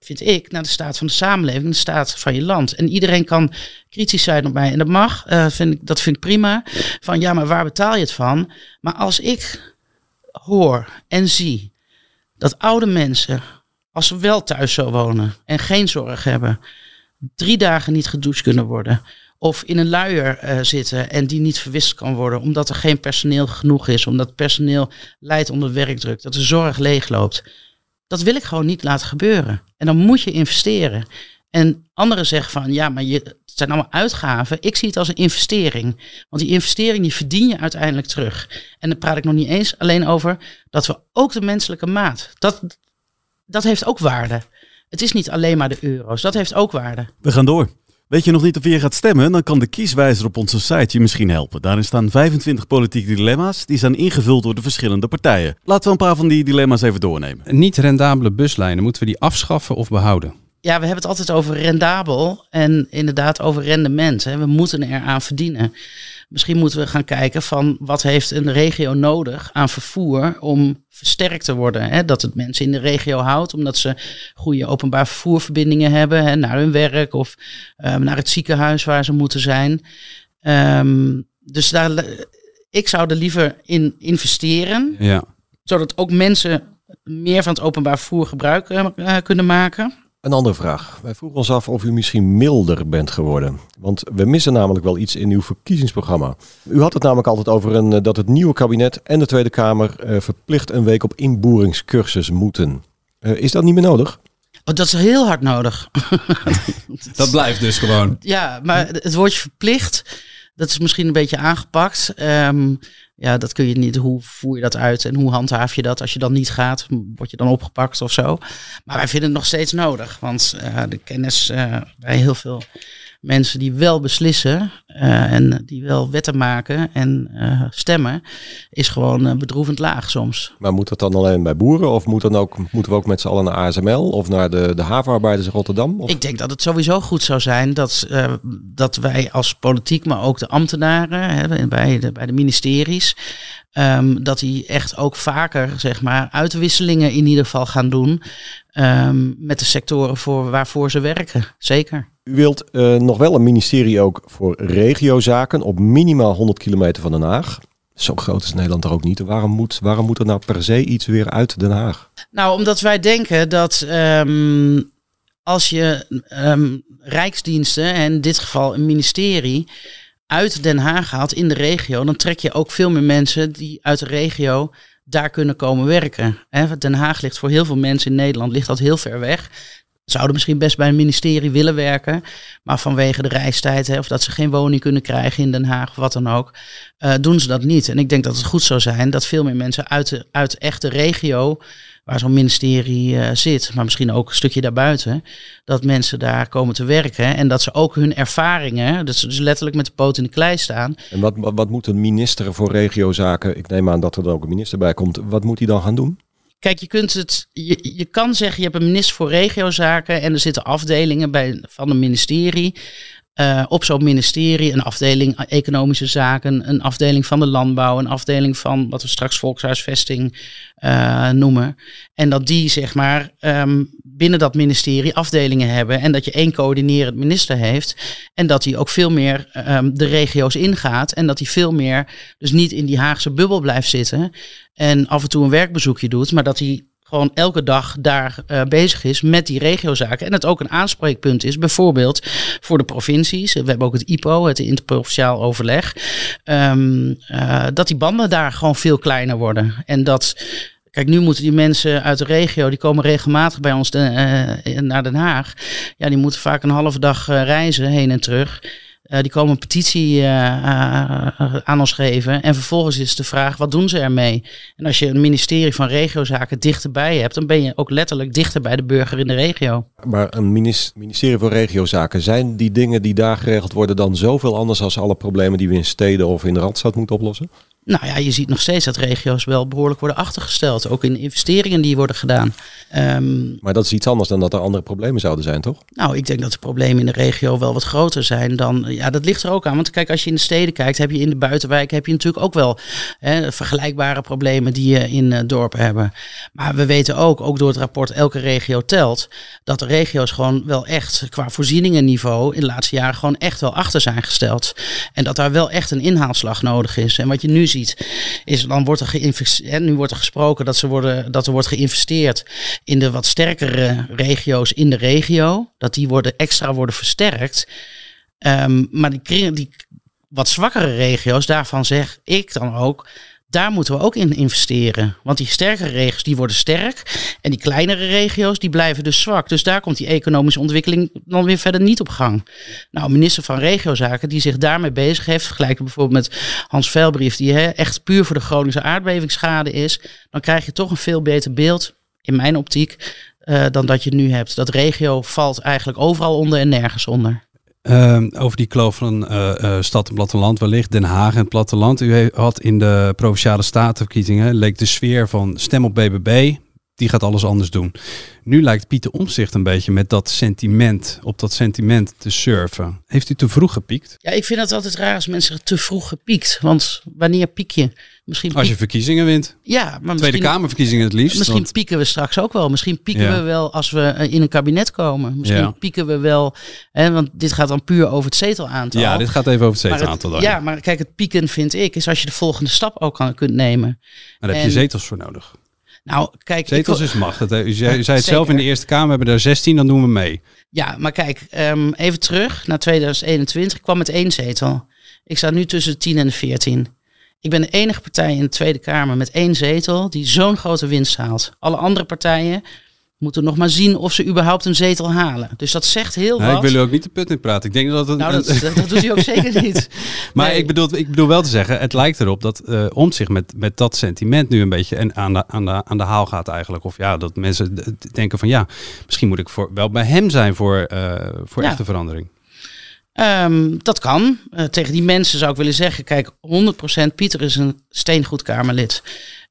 vind ik, naar de staat van de samenleving, de staat van je land. En iedereen kan kritisch zijn op mij. En dat mag, uh, vind ik, dat vind ik prima. Van ja, maar waar betaal je het van? Maar als ik hoor en zie dat oude mensen, als ze wel thuis zo wonen en geen zorg hebben, drie dagen niet gedoucht kunnen worden. Of in een luier uh, zitten en die niet verwisseld kan worden, omdat er geen personeel genoeg is, omdat personeel leidt onder werkdruk, dat de zorg leegloopt dat wil ik gewoon niet laten gebeuren. En dan moet je investeren. En anderen zeggen van ja, maar je, het zijn allemaal uitgaven. Ik zie het als een investering. Want die investering die verdien je uiteindelijk terug. En dan praat ik nog niet eens alleen over dat we ook de menselijke maat. Dat, dat heeft ook waarde. Het is niet alleen maar de euro's. Dat heeft ook waarde. We gaan door. Weet je nog niet of je gaat stemmen? Dan kan de kieswijzer op onze site je misschien helpen. Daarin staan 25 politieke dilemma's die zijn ingevuld door de verschillende partijen. Laten we een paar van die dilemma's even doornemen. Niet rendabele buslijnen, moeten we die afschaffen of behouden? Ja, we hebben het altijd over rendabel en inderdaad over rendement. Hè. We moeten eraan verdienen. Misschien moeten we gaan kijken van wat heeft een regio nodig aan vervoer om versterkt te worden. Hè? Dat het mensen in de regio houdt, omdat ze goede openbaar vervoerverbindingen hebben hè, naar hun werk of um, naar het ziekenhuis waar ze moeten zijn. Um, dus daar, ik zou er liever in investeren, ja. zodat ook mensen meer van het openbaar vervoer gebruik uh, kunnen maken. Een andere vraag. Wij vroegen ons af of u misschien milder bent geworden. Want we missen namelijk wel iets in uw verkiezingsprogramma. U had het namelijk altijd over een, eh, dat het nieuwe kabinet en de Tweede Kamer uh, verplicht een week op inboeringscursus moeten. Uh, is dat niet meer nodig? Oh, dat is heel hard nodig. dat blijft dus gewoon. Ja, maar het woordje verplicht, dat is misschien een beetje aangepakt. Um, ja, dat kun je niet. Hoe voer je dat uit en hoe handhaaf je dat? Als je dan niet gaat, word je dan opgepakt of zo. Maar wij vinden het nog steeds nodig, want uh, de kennis uh, bij heel veel mensen die wel beslissen uh, en die wel wetten maken en uh, stemmen, is gewoon uh, bedroevend laag soms. Maar moet dat dan alleen bij boeren of moet dan ook, moeten we ook met z'n allen naar ASML of naar de, de havenarbeiders in Rotterdam? Of? Ik denk dat het sowieso goed zou zijn dat, dat wij als politiek, maar ook de ambtenaren hè, bij, de, bij de ministeries, Um, dat die echt ook vaker, zeg maar, uitwisselingen in ieder geval gaan doen. Um, met de sectoren voor, waarvoor ze werken. Zeker. U wilt uh, nog wel een ministerie ook voor regiozaken op minimaal 100 kilometer van Den Haag. Zo groot is Nederland er ook niet. Waarom moet, waarom moet er nou per se iets weer uit Den Haag? Nou, omdat wij denken dat um, als je rijksdiensten, en in dit geval een ministerie, uit Den Haag haalt in de regio, dan trek je ook veel meer mensen die uit de regio daar kunnen komen werken. Den Haag ligt voor heel veel mensen in Nederland ligt dat heel ver weg. Zouden misschien best bij een ministerie willen werken. Maar vanwege de reistijd, hè, of dat ze geen woning kunnen krijgen in Den Haag, of wat dan ook, uh, doen ze dat niet. En ik denk dat het goed zou zijn dat veel meer mensen uit de, uit echte regio, waar zo'n ministerie uh, zit, maar misschien ook een stukje daarbuiten, dat mensen daar komen te werken. En dat ze ook hun ervaringen, dat ze dus letterlijk met de poot in de klei staan. En wat, wat, wat moet een minister voor regiozaken, ik neem aan dat er dan ook een minister bij komt, wat moet hij dan gaan doen? Kijk, je kunt het. Je, je kan zeggen, je hebt een minister voor regiozaken en er zitten afdelingen bij, van een ministerie. Uh, op zo'n ministerie, een afdeling economische zaken, een afdeling van de landbouw, een afdeling van wat we straks volkshuisvesting uh, noemen. En dat die zeg maar um, binnen dat ministerie afdelingen hebben en dat je één coördinerend minister heeft en dat hij ook veel meer um, de regio's ingaat en dat hij veel meer dus niet in die Haagse bubbel blijft zitten en af en toe een werkbezoekje doet, maar dat hij gewoon elke dag daar uh, bezig is met die regiozaken. En het ook een aanspreekpunt is, bijvoorbeeld voor de provincies. We hebben ook het IPO, het interprovinciaal overleg. Um, uh, dat die banden daar gewoon veel kleiner worden. En dat. Kijk, nu moeten die mensen uit de regio, die komen regelmatig bij ons de, uh, naar Den Haag. Ja, die moeten vaak een halve dag reizen heen en terug. Die komen een petitie aan ons geven. En vervolgens is de vraag, wat doen ze ermee? En als je een ministerie van regiozaken dichterbij hebt, dan ben je ook letterlijk dichter bij de burger in de regio. Maar een ministerie van regiozaken, zijn die dingen die daar geregeld worden dan zoveel anders als alle problemen die we in steden of in de Randstad moeten oplossen? Nou ja, je ziet nog steeds dat regio's wel behoorlijk worden achtergesteld. Ook in de investeringen die worden gedaan. Um, maar dat is iets anders dan dat er andere problemen zouden zijn, toch? Nou, ik denk dat de problemen in de regio wel wat groter zijn dan. Ja, dat ligt er ook aan. Want kijk, als je in de steden kijkt, heb je in de buitenwijken heb je natuurlijk ook wel hè, vergelijkbare problemen die je in uh, dorpen hebben. Maar we weten ook, ook door het rapport Elke regio telt, dat de regio's gewoon wel echt qua voorzieningenniveau in de laatste jaren gewoon echt wel achter zijn gesteld. En dat daar wel echt een inhaalslag nodig is. En wat je nu ziet is dan wordt er geïnvesteerd. Nu wordt er gesproken dat, ze worden, dat er wordt geïnvesteerd in de wat sterkere regio's in de regio. Dat die worden extra worden versterkt. Um, maar die, die wat zwakkere regio's, daarvan zeg ik dan ook daar moeten we ook in investeren. Want die sterkere regio's die worden sterk. En die kleinere regio's die blijven dus zwak. Dus daar komt die economische ontwikkeling dan weer verder niet op gang. Nou, minister van Regiozaken die zich daarmee bezig heeft. Vergelijk bijvoorbeeld met Hans Velbrief. Die echt puur voor de Groningse aardbevingsschade is. Dan krijg je toch een veel beter beeld, in mijn optiek, uh, dan dat je nu hebt. Dat regio valt eigenlijk overal onder en nergens onder. Uh, over die kloof van uh, uh, stad en platteland wellicht, Den Haag en platteland. U had in de Provinciale Statenverkiezingen, leek de sfeer van stem op BBB, die gaat alles anders doen. Nu lijkt Pieter Omzicht een beetje met dat sentiment, op dat sentiment te surfen. Heeft u te vroeg gepiekt? Ja, ik vind het altijd raar als mensen te vroeg gepiekt. Want wanneer piek je? Misschien Als je verkiezingen wint. Ja, maar Tweede Kamerverkiezingen het liefst. Misschien want... pieken we straks ook wel. Misschien pieken ja. we wel als we in een kabinet komen. Misschien ja. pieken we wel. Hè, want dit gaat dan puur over het zetelaantal. Ja, dit gaat even over het zetelaantal. Het, ja, maar kijk, het pieken vind ik is als je de volgende stap ook kan, kunt nemen. Maar daar heb je zetels voor nodig. Nou, kijk, Zetels ik, is macht. Dat, u zei, u zei het zelf in de Eerste Kamer, we hebben er 16, dan doen we mee. Ja, maar kijk, um, even terug naar 2021. Ik kwam met één zetel. Ik sta nu tussen de 10 en de 14. Ik ben de enige partij in de Tweede Kamer met één zetel die zo'n grote winst haalt. Alle andere partijen moeten nog maar zien of ze überhaupt een zetel halen. Dus dat zegt heel nou, wat. Ik wil u ook niet de put in praten. Ik denk dat het... Nou, dat, dat, dat doet hij ook zeker niet. maar nee. ik, bedoel, ik bedoel wel te zeggen, het lijkt erop dat uh, om zich met, met dat sentiment nu een beetje en aan, de, aan, de, aan de haal gaat eigenlijk. Of ja, dat mensen denken van ja, misschien moet ik voor, wel bij hem zijn voor, uh, voor ja. echte verandering. Um, dat kan. Uh, tegen die mensen zou ik willen zeggen, kijk, 100% Pieter is een steengoed Kamerlid.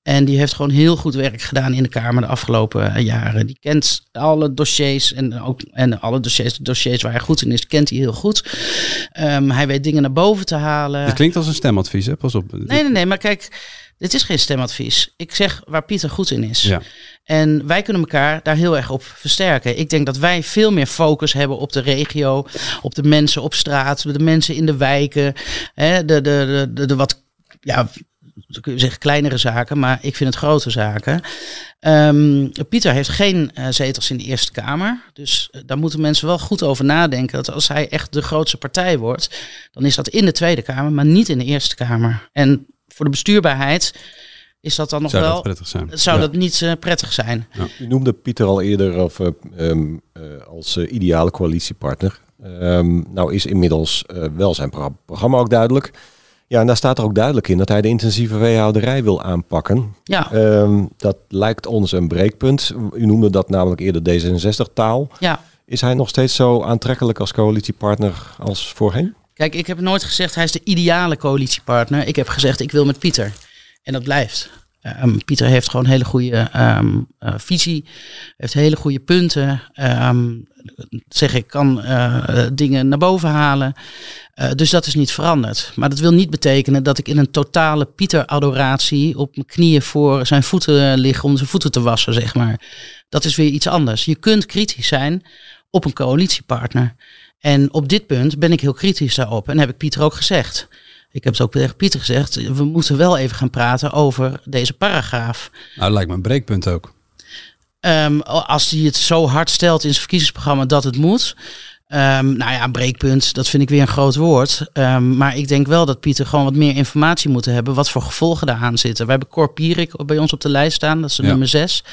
En die heeft gewoon heel goed werk gedaan in de Kamer de afgelopen jaren. Die kent alle dossiers en ook en alle dossiers, dossiers waar hij goed in is, kent hij heel goed. Um, hij weet dingen naar boven te halen. Het klinkt als een stemadvies, hè? Pas op. Nee, nee, nee, maar kijk, dit is geen stemadvies. Ik zeg waar Pieter goed in is. Ja. En wij kunnen elkaar daar heel erg op versterken. Ik denk dat wij veel meer focus hebben op de regio, op de mensen op straat, de mensen in de wijken, hè, de, de, de, de, de wat ja, kun je zeggen kleinere zaken, maar ik vind het grote zaken. Um, Pieter heeft geen uh, zetels in de Eerste Kamer. Dus uh, daar moeten mensen wel goed over nadenken. Dat als hij echt de grootste partij wordt, dan is dat in de Tweede Kamer, maar niet in de Eerste Kamer. En voor de bestuurbaarheid is dat dan nog Zou wel... dat prettig zijn? Zou Ja. dat niet eh, prettig zijn? U noemde Pieter al eerder of, eh, ehm, eh, als eh, ideale coalitiepartner. Ehm, nou is inmiddels eh, wel zijn pro- programma ook duidelijk. Ja, en daar staat er ook duidelijk in dat hij de intensieve veehouderij wil aanpakken. Ja. Ehm, dat lijkt ons een breekpunt. U noemde dat namelijk eerder D66-taal. Ja. Is hij nog steeds zo aantrekkelijk als coalitiepartner als voorheen? Kijk, ik heb nooit gezegd hij is de ideale coalitiepartner. Ik heb gezegd ik wil met Pieter. En dat blijft. Ehm, Pieter heeft gewoon hele goede ehm, eh, visie, heeft hele goede punten. Ehm, zeg ik kan eh, dingen naar boven halen. Eh, dus dat is niet veranderd. Maar dat wil niet betekenen dat ik in een totale Pieter-adoratie op mijn knieën voor zijn voeten lig om zijn voeten te wassen, zeg maar. Dat is weer iets anders. Je kunt kritisch zijn op een coalitiepartner. En op dit punt ben ik heel kritisch daarop. En heb ik Pieter ook gezegd. Ik heb het ook tegen Pieter gezegd. We moeten wel even gaan praten over deze paragraaf. Nou, dat lijkt me een breekpunt ook. Ehm, als hij het zo hard stelt in zijn verkiezingsprogramma dat het moet. Ehm, nou ja, een breekpunt, dat vind ik weer een groot woord. Ehm, maar ik denk wel dat Pieter gewoon wat meer informatie moet hebben. Wat voor gevolgen daaraan zitten. We hebben Cor Pierik bij ons op de lijst staan. Dat is de Ja. nummer zes.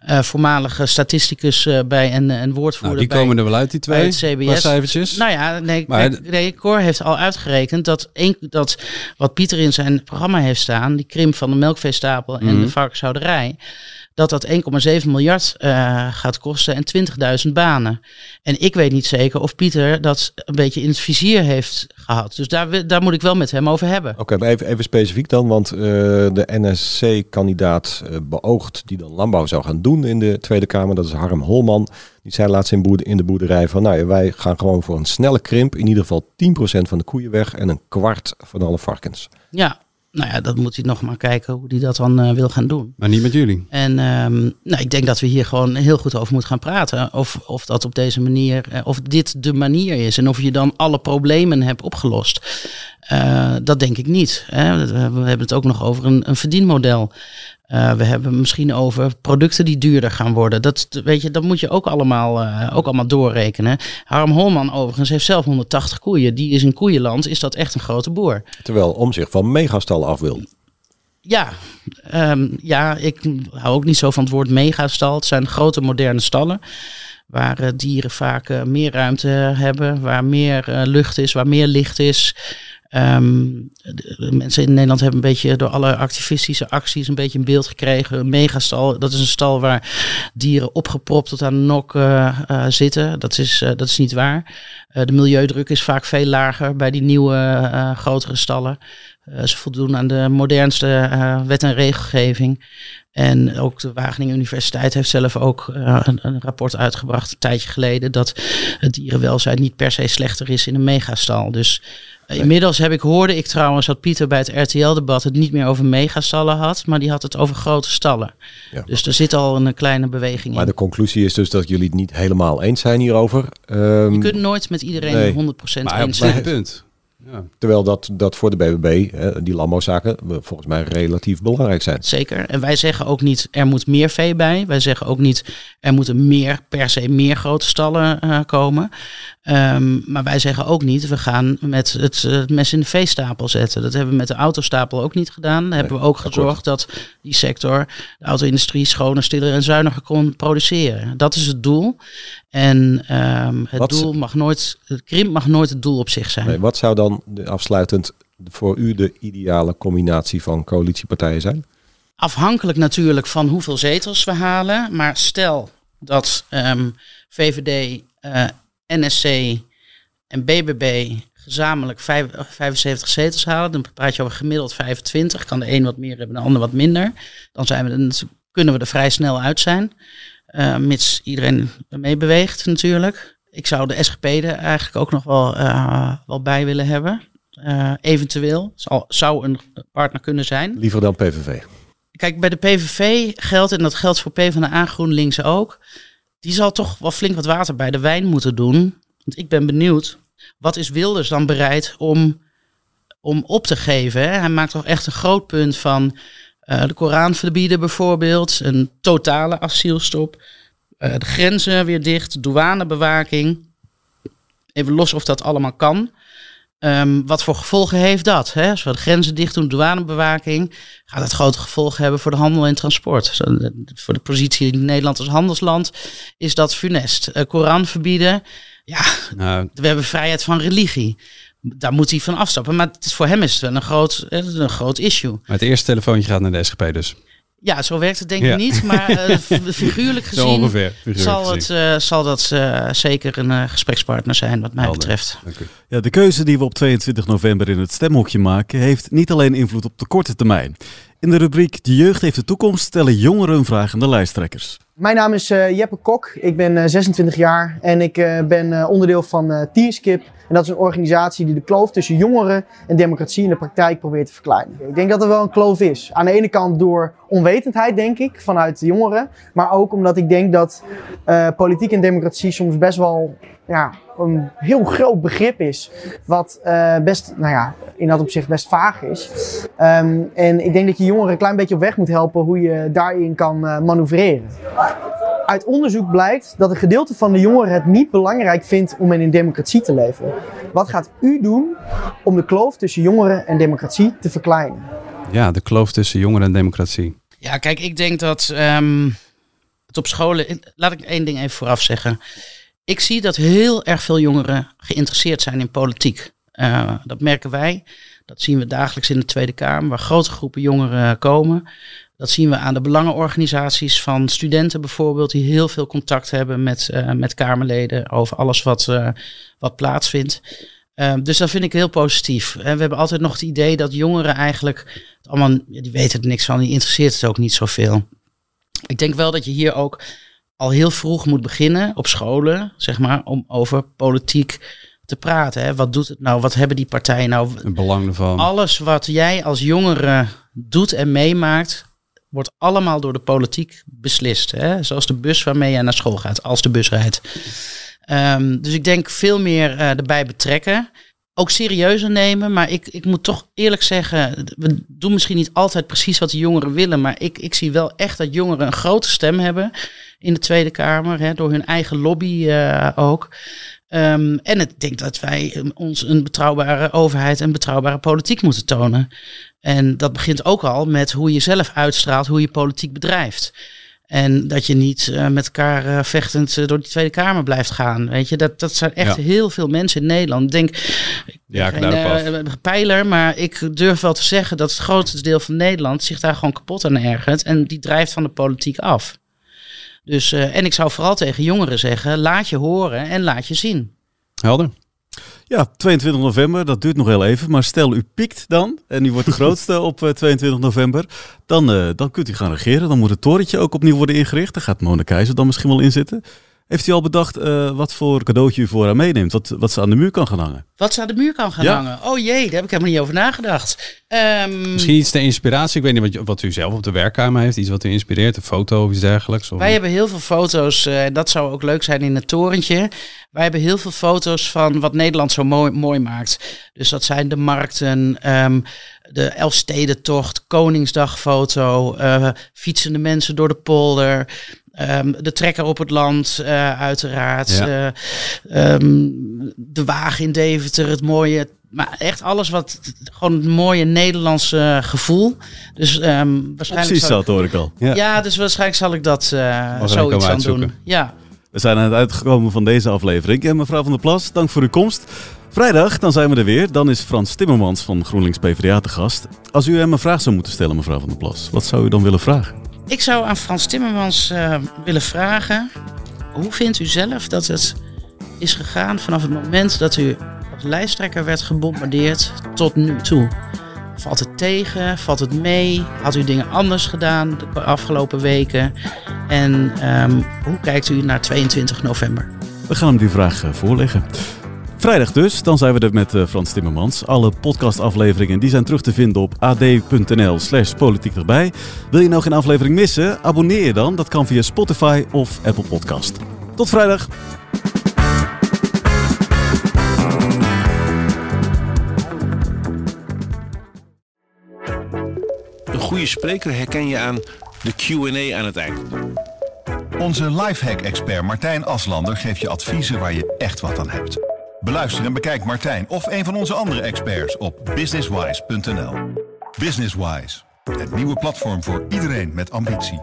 Eh, voormalige statisticus eh, bij en, en woordvoerder Nou, die bij, komen er wel uit, die twee, CBS. cijfertjes. Nou ja, nee, Maar kijk, nee, Cor heeft al uitgerekend dat, één, dat wat Pieter in zijn programma heeft staan, die krimp van de melkveestapel en Mhm. de varkenshouderij, dat dat 1,7 miljard eh, gaat kosten en 20.000 banen. En ik weet niet zeker of Pieter dat een beetje in het vizier heeft gehad. Dus daar, daar moet ik wel met hem over hebben. Oké, maar even, even specifiek dan, want eh, de NSC-kandidaat eh, beoogt die dan landbouw zou gaan doen in de Tweede Kamer, dat is Harm Holman. Die zei laatst in, in de boerderij van, nou ja, wij gaan gewoon voor een snelle krimp, in ieder geval 10% van de koeien weg en een kwart van alle varkens. Ja, nou ja, dat moet hij nog maar kijken hoe hij dat dan eh, wil gaan doen. Maar niet met jullie. En ehm, nou, ik denk dat we hier gewoon heel goed over moeten gaan praten. Of, of dat op deze manier, eh, of dit de manier is. En of je dan alle problemen hebt opgelost. Eh, dat denk ik niet. Hè. We hebben het ook nog over een, een verdienmodel. Eh, we hebben misschien over producten die duurder gaan worden. Dat, weet je, dat moet je ook allemaal, eh, ook allemaal doorrekenen. Harm Holman overigens heeft zelf 180 koeien. Die is in koeienland, is dat echt een grote boer. Terwijl om zich van megastallen af wil. Ja, ehm, ja, ik hou ook niet zo van het woord megastal. Het zijn grote moderne stallen. Waar eh, dieren vaak meer ruimte hebben, waar meer lucht is, waar meer licht is. Ehm, de, mensen in Nederland hebben een beetje door alle activistische acties een beetje een beeld gekregen. Een megastal, dat is een stal waar dieren opgepropt tot aan de nok eh, zitten. Dat is, eh, dat is niet waar. Eh, de milieudruk is vaak veel lager bij die nieuwe grotere stallen. Eh, ze voldoen aan de modernste eh, wet en regelgeving. En ook de Wageningen Universiteit heeft zelf ook eh, een, een rapport uitgebracht een tijdje geleden dat het dierenwelzijn niet per se slechter is in een megastal. Dus inmiddels heb ik, hoorde ik trouwens dat Pieter bij het RTL-debat het niet meer over megastallen had, maar die had het over grote stallen. Ja. Dus er zit al een kleine beweging Maar in. de conclusie is dus dat jullie het niet helemaal eens zijn hierover. Ehm, Je kunt nooit met iedereen nee. 100% Maar eens zijn. punt. Ja. Terwijl dat, dat voor de BBB, hè, die landbouwzaken, volgens mij relatief belangrijk zijn. Zeker. En wij zeggen ook niet er moet meer vee bij. Wij zeggen ook niet er moeten meer, per se meer grote stallen eh, komen. Ehm, maar wij zeggen ook niet we gaan met het mes in de veestapel zetten. Dat hebben we met de autostapel ook niet gedaan. Daar hebben we ook gezorgd dat die sector, de auto-industrie, schoner, stiller en zuiniger kon produceren. Dat is het doel. En ehm, het Wat- doel mag nooit, het krimp mag nooit het doel op zich zijn. Nee, wat zou dan de, afsluitend voor u de ideale combinatie van coalitiepartijen zijn? Afhankelijk natuurlijk van hoeveel zetels we halen. Maar stel dat ehm, VVD, eh, NSC en BBB gezamenlijk vijf- 75 zetels halen. Dan praat je over gemiddeld 25. Kan de een wat meer hebben, de ander wat minder. Dan zijn we, er- kunnen we er vrij snel uit zijn. Eh, mits iedereen meebeweegt natuurlijk. Ik zou de SGP er eigenlijk ook nog wel, eh, wel bij willen hebben. Eh, eventueel. Zal, zou een partner kunnen zijn. Liever dan PVV. Kijk, bij de PVV geldt, en dat geldt voor PvdA GroenLinks ook, die zal toch wel flink wat water bij de wijn moeten doen. Want ik ben benieuwd, wat is Wilders dan bereid om, om op te geven? Hij maakt toch echt een groot punt van eh, de Koran verbieden bijvoorbeeld, een totale asielstop, eh, de grenzen weer dicht, douanebewaking. Even los of dat allemaal kan. Ehm, wat voor gevolgen heeft dat? Hè? Als we de grenzen dicht doen, douanebewaking, gaat dat grote gevolgen hebben voor de handel en transport. Zo, de- Voor de positie in Nederland als handelsland is dat funest. Eh, Koran verbieden, ja, Nou, we hebben vrijheid van religie. Daar moet hij van afstappen. Maar het is, voor hem is het wel een groot, eh, een groot issue. maar het eerste telefoontje gaat naar de SGP dus. Ja, zo werkt het denk Ja. ik niet. Maar eh, figuurlijk Zo gezien ongeveer, figuurlijk zal, gezien. het, eh, zal dat eh, zeker een eh, gesprekspartner zijn wat mij Helder. betreft. Ja, de keuze die we op 22 november in het stemhokje maken, heeft niet alleen invloed op de korte termijn. In de rubriek De jeugd heeft de toekomst stellen jongeren een vraag aan de lijsttrekkers. Mijn naam is eh, Jeppe Kok, ik ben eh, 26 jaar en ik eh, ben eh, onderdeel van eh Tierskip. En dat is een organisatie die de kloof tussen jongeren en democratie in de praktijk probeert te verkleinen. Ik denk dat er wel een kloof is. Aan de ene kant door onwetendheid, denk ik, vanuit de jongeren. Maar ook omdat ik denk dat eh, politiek en democratie soms best wel ja, een heel groot begrip is. Wat eh, best, nou ja, in dat opzicht best vaag is. Ehm, en ik denk dat je jongeren een klein beetje op weg moet helpen hoe je daarin kan eh, manoeuvreren. Uit onderzoek blijkt dat een gedeelte van de jongeren het niet belangrijk vindt om in een democratie te leven. Wat gaat u doen om de kloof tussen jongeren en democratie te verkleinen? Ja, de kloof tussen jongeren en democratie. Ja, kijk, ik denk dat ehm, het op scholen. Laat ik één ding even vooraf zeggen. Ik zie dat heel erg veel jongeren geïnteresseerd zijn in politiek. Eh, dat merken wij. Dat zien we dagelijks in de Tweede Kamer, waar grote groepen jongeren komen. Dat zien we aan de belangenorganisaties van studenten bijvoorbeeld, die heel veel contact hebben met, eh, met Kamerleden over alles wat, eh, wat plaatsvindt. Eh, dus dat vind ik heel positief. En we hebben altijd nog het idee dat jongeren eigenlijk allemaal, die weten er niks van, die interesseert het ook niet zoveel. Ik denk wel dat je hier ook al heel vroeg moet beginnen op scholen, zeg maar, om over politiek te praten. Hè. Wat doet het nou? Wat hebben die partijen nou? Het belang ervan. Alles wat jij als jongere doet en meemaakt, wordt allemaal door de politiek beslist. Hè? Zoals de bus waarmee jij naar school gaat, als de bus rijdt. Ehm, dus ik denk veel meer eh, erbij betrekken. Ook serieuzer nemen, maar ik, ik moet toch eerlijk zeggen, we doen misschien niet altijd precies wat de jongeren willen, maar ik, ik zie wel echt dat jongeren een grote stem hebben in de Tweede Kamer, hè, door hun eigen lobby eh, ook. Ehm, en ik denk dat wij ons een betrouwbare overheid en betrouwbare politiek moeten tonen. En dat begint ook al met hoe je zelf uitstraalt, hoe je politiek bedrijft. En dat je niet eh, met elkaar eh, vechtend door die Tweede Kamer blijft gaan. Weet je, dat, dat zijn echt Ja. heel veel mensen in Nederland. Ik denk, Ja, geen pijler, maar ik durf wel te zeggen dat het grootste deel van Nederland zich daar gewoon kapot aan ergert. En die drijft van de politiek af. Dus, eh, en ik zou vooral tegen jongeren zeggen, laat je horen en laat je zien. Helder. Ja, 22 november, dat duurt nog heel even. Maar stel u piekt dan en u wordt de grootste op eh, 22 november. Dan, eh, dan kunt u gaan regeren. Dan moet het torentje ook opnieuw worden ingericht. Daar gaat Mona Keizer dan misschien wel in zitten. Heeft u al bedacht eh, wat voor cadeautje u voor haar meeneemt? Wat, wat ze aan de muur kan gaan hangen? Wat ze aan de muur kan gaan Ja. hangen. Oh jee, daar heb ik helemaal niet over nagedacht. Ehm, Misschien iets ter inspiratie. Ik weet niet wat, je- wat u zelf op de werkkamer heeft. Iets wat u inspireert. Een foto of iets dergelijks. Of Wij hebben heel veel foto's, eh, en dat zou ook leuk zijn in het torentje. Wij hebben heel veel foto's van wat Nederland zo mooi, mooi maakt. Dus dat zijn de markten, ehm, de Elfstedentocht, Koningsdagfoto, eh, fietsende mensen door de polder. ehm, de trekker op het land, eh, uiteraard. Ja. eh, ehm, de wagen in Deventer, het mooie. Maar echt alles wat. Gewoon het mooie Nederlandse gevoel. Dus ehm, waarschijnlijk. Precies dat hoor ik al. ja. dus waarschijnlijk zal ik dat komen zoiets aan doen. Ja. We zijn aan het uitgekomen van deze aflevering. En mevrouw Van der Plas, dank voor uw komst. Vrijdag, dan zijn we er weer. Dan is Frans Timmermans van GroenLinks PvdA te gast. Als u hem een vraag zou moeten stellen, mevrouw Van der Plas, wat zou u dan willen vragen? Ik zou aan Frans Timmermans eh, willen vragen: hoe vindt u zelf dat het is gegaan vanaf het moment dat u als lijsttrekker werd gebombardeerd tot nu toe? Valt het tegen? Valt het mee? Had u dingen anders gedaan de afgelopen weken? En ehm, hoe kijkt u naar 22 november? We gaan hem die vraag eh, voorleggen. Vrijdag dus, dan zijn we er met eh, Frans Timmermans. Alle podcastafleveringen die zijn terug te vinden op ad.nl slash politiek erbij. Wil je nou geen aflevering missen? Abonneer je dan. Dat kan via Spotify of Apple Podcast. Tot vrijdag! Een goede spreker herken je aan de Q&A aan het eind. Onze lifehack-expert Martijn Aslander geeft je adviezen waar je echt wat aan hebt. Beluister en bekijk Martijn of een van onze andere experts op businesswise.nl. Businesswise, het nieuwe platform voor iedereen met ambitie.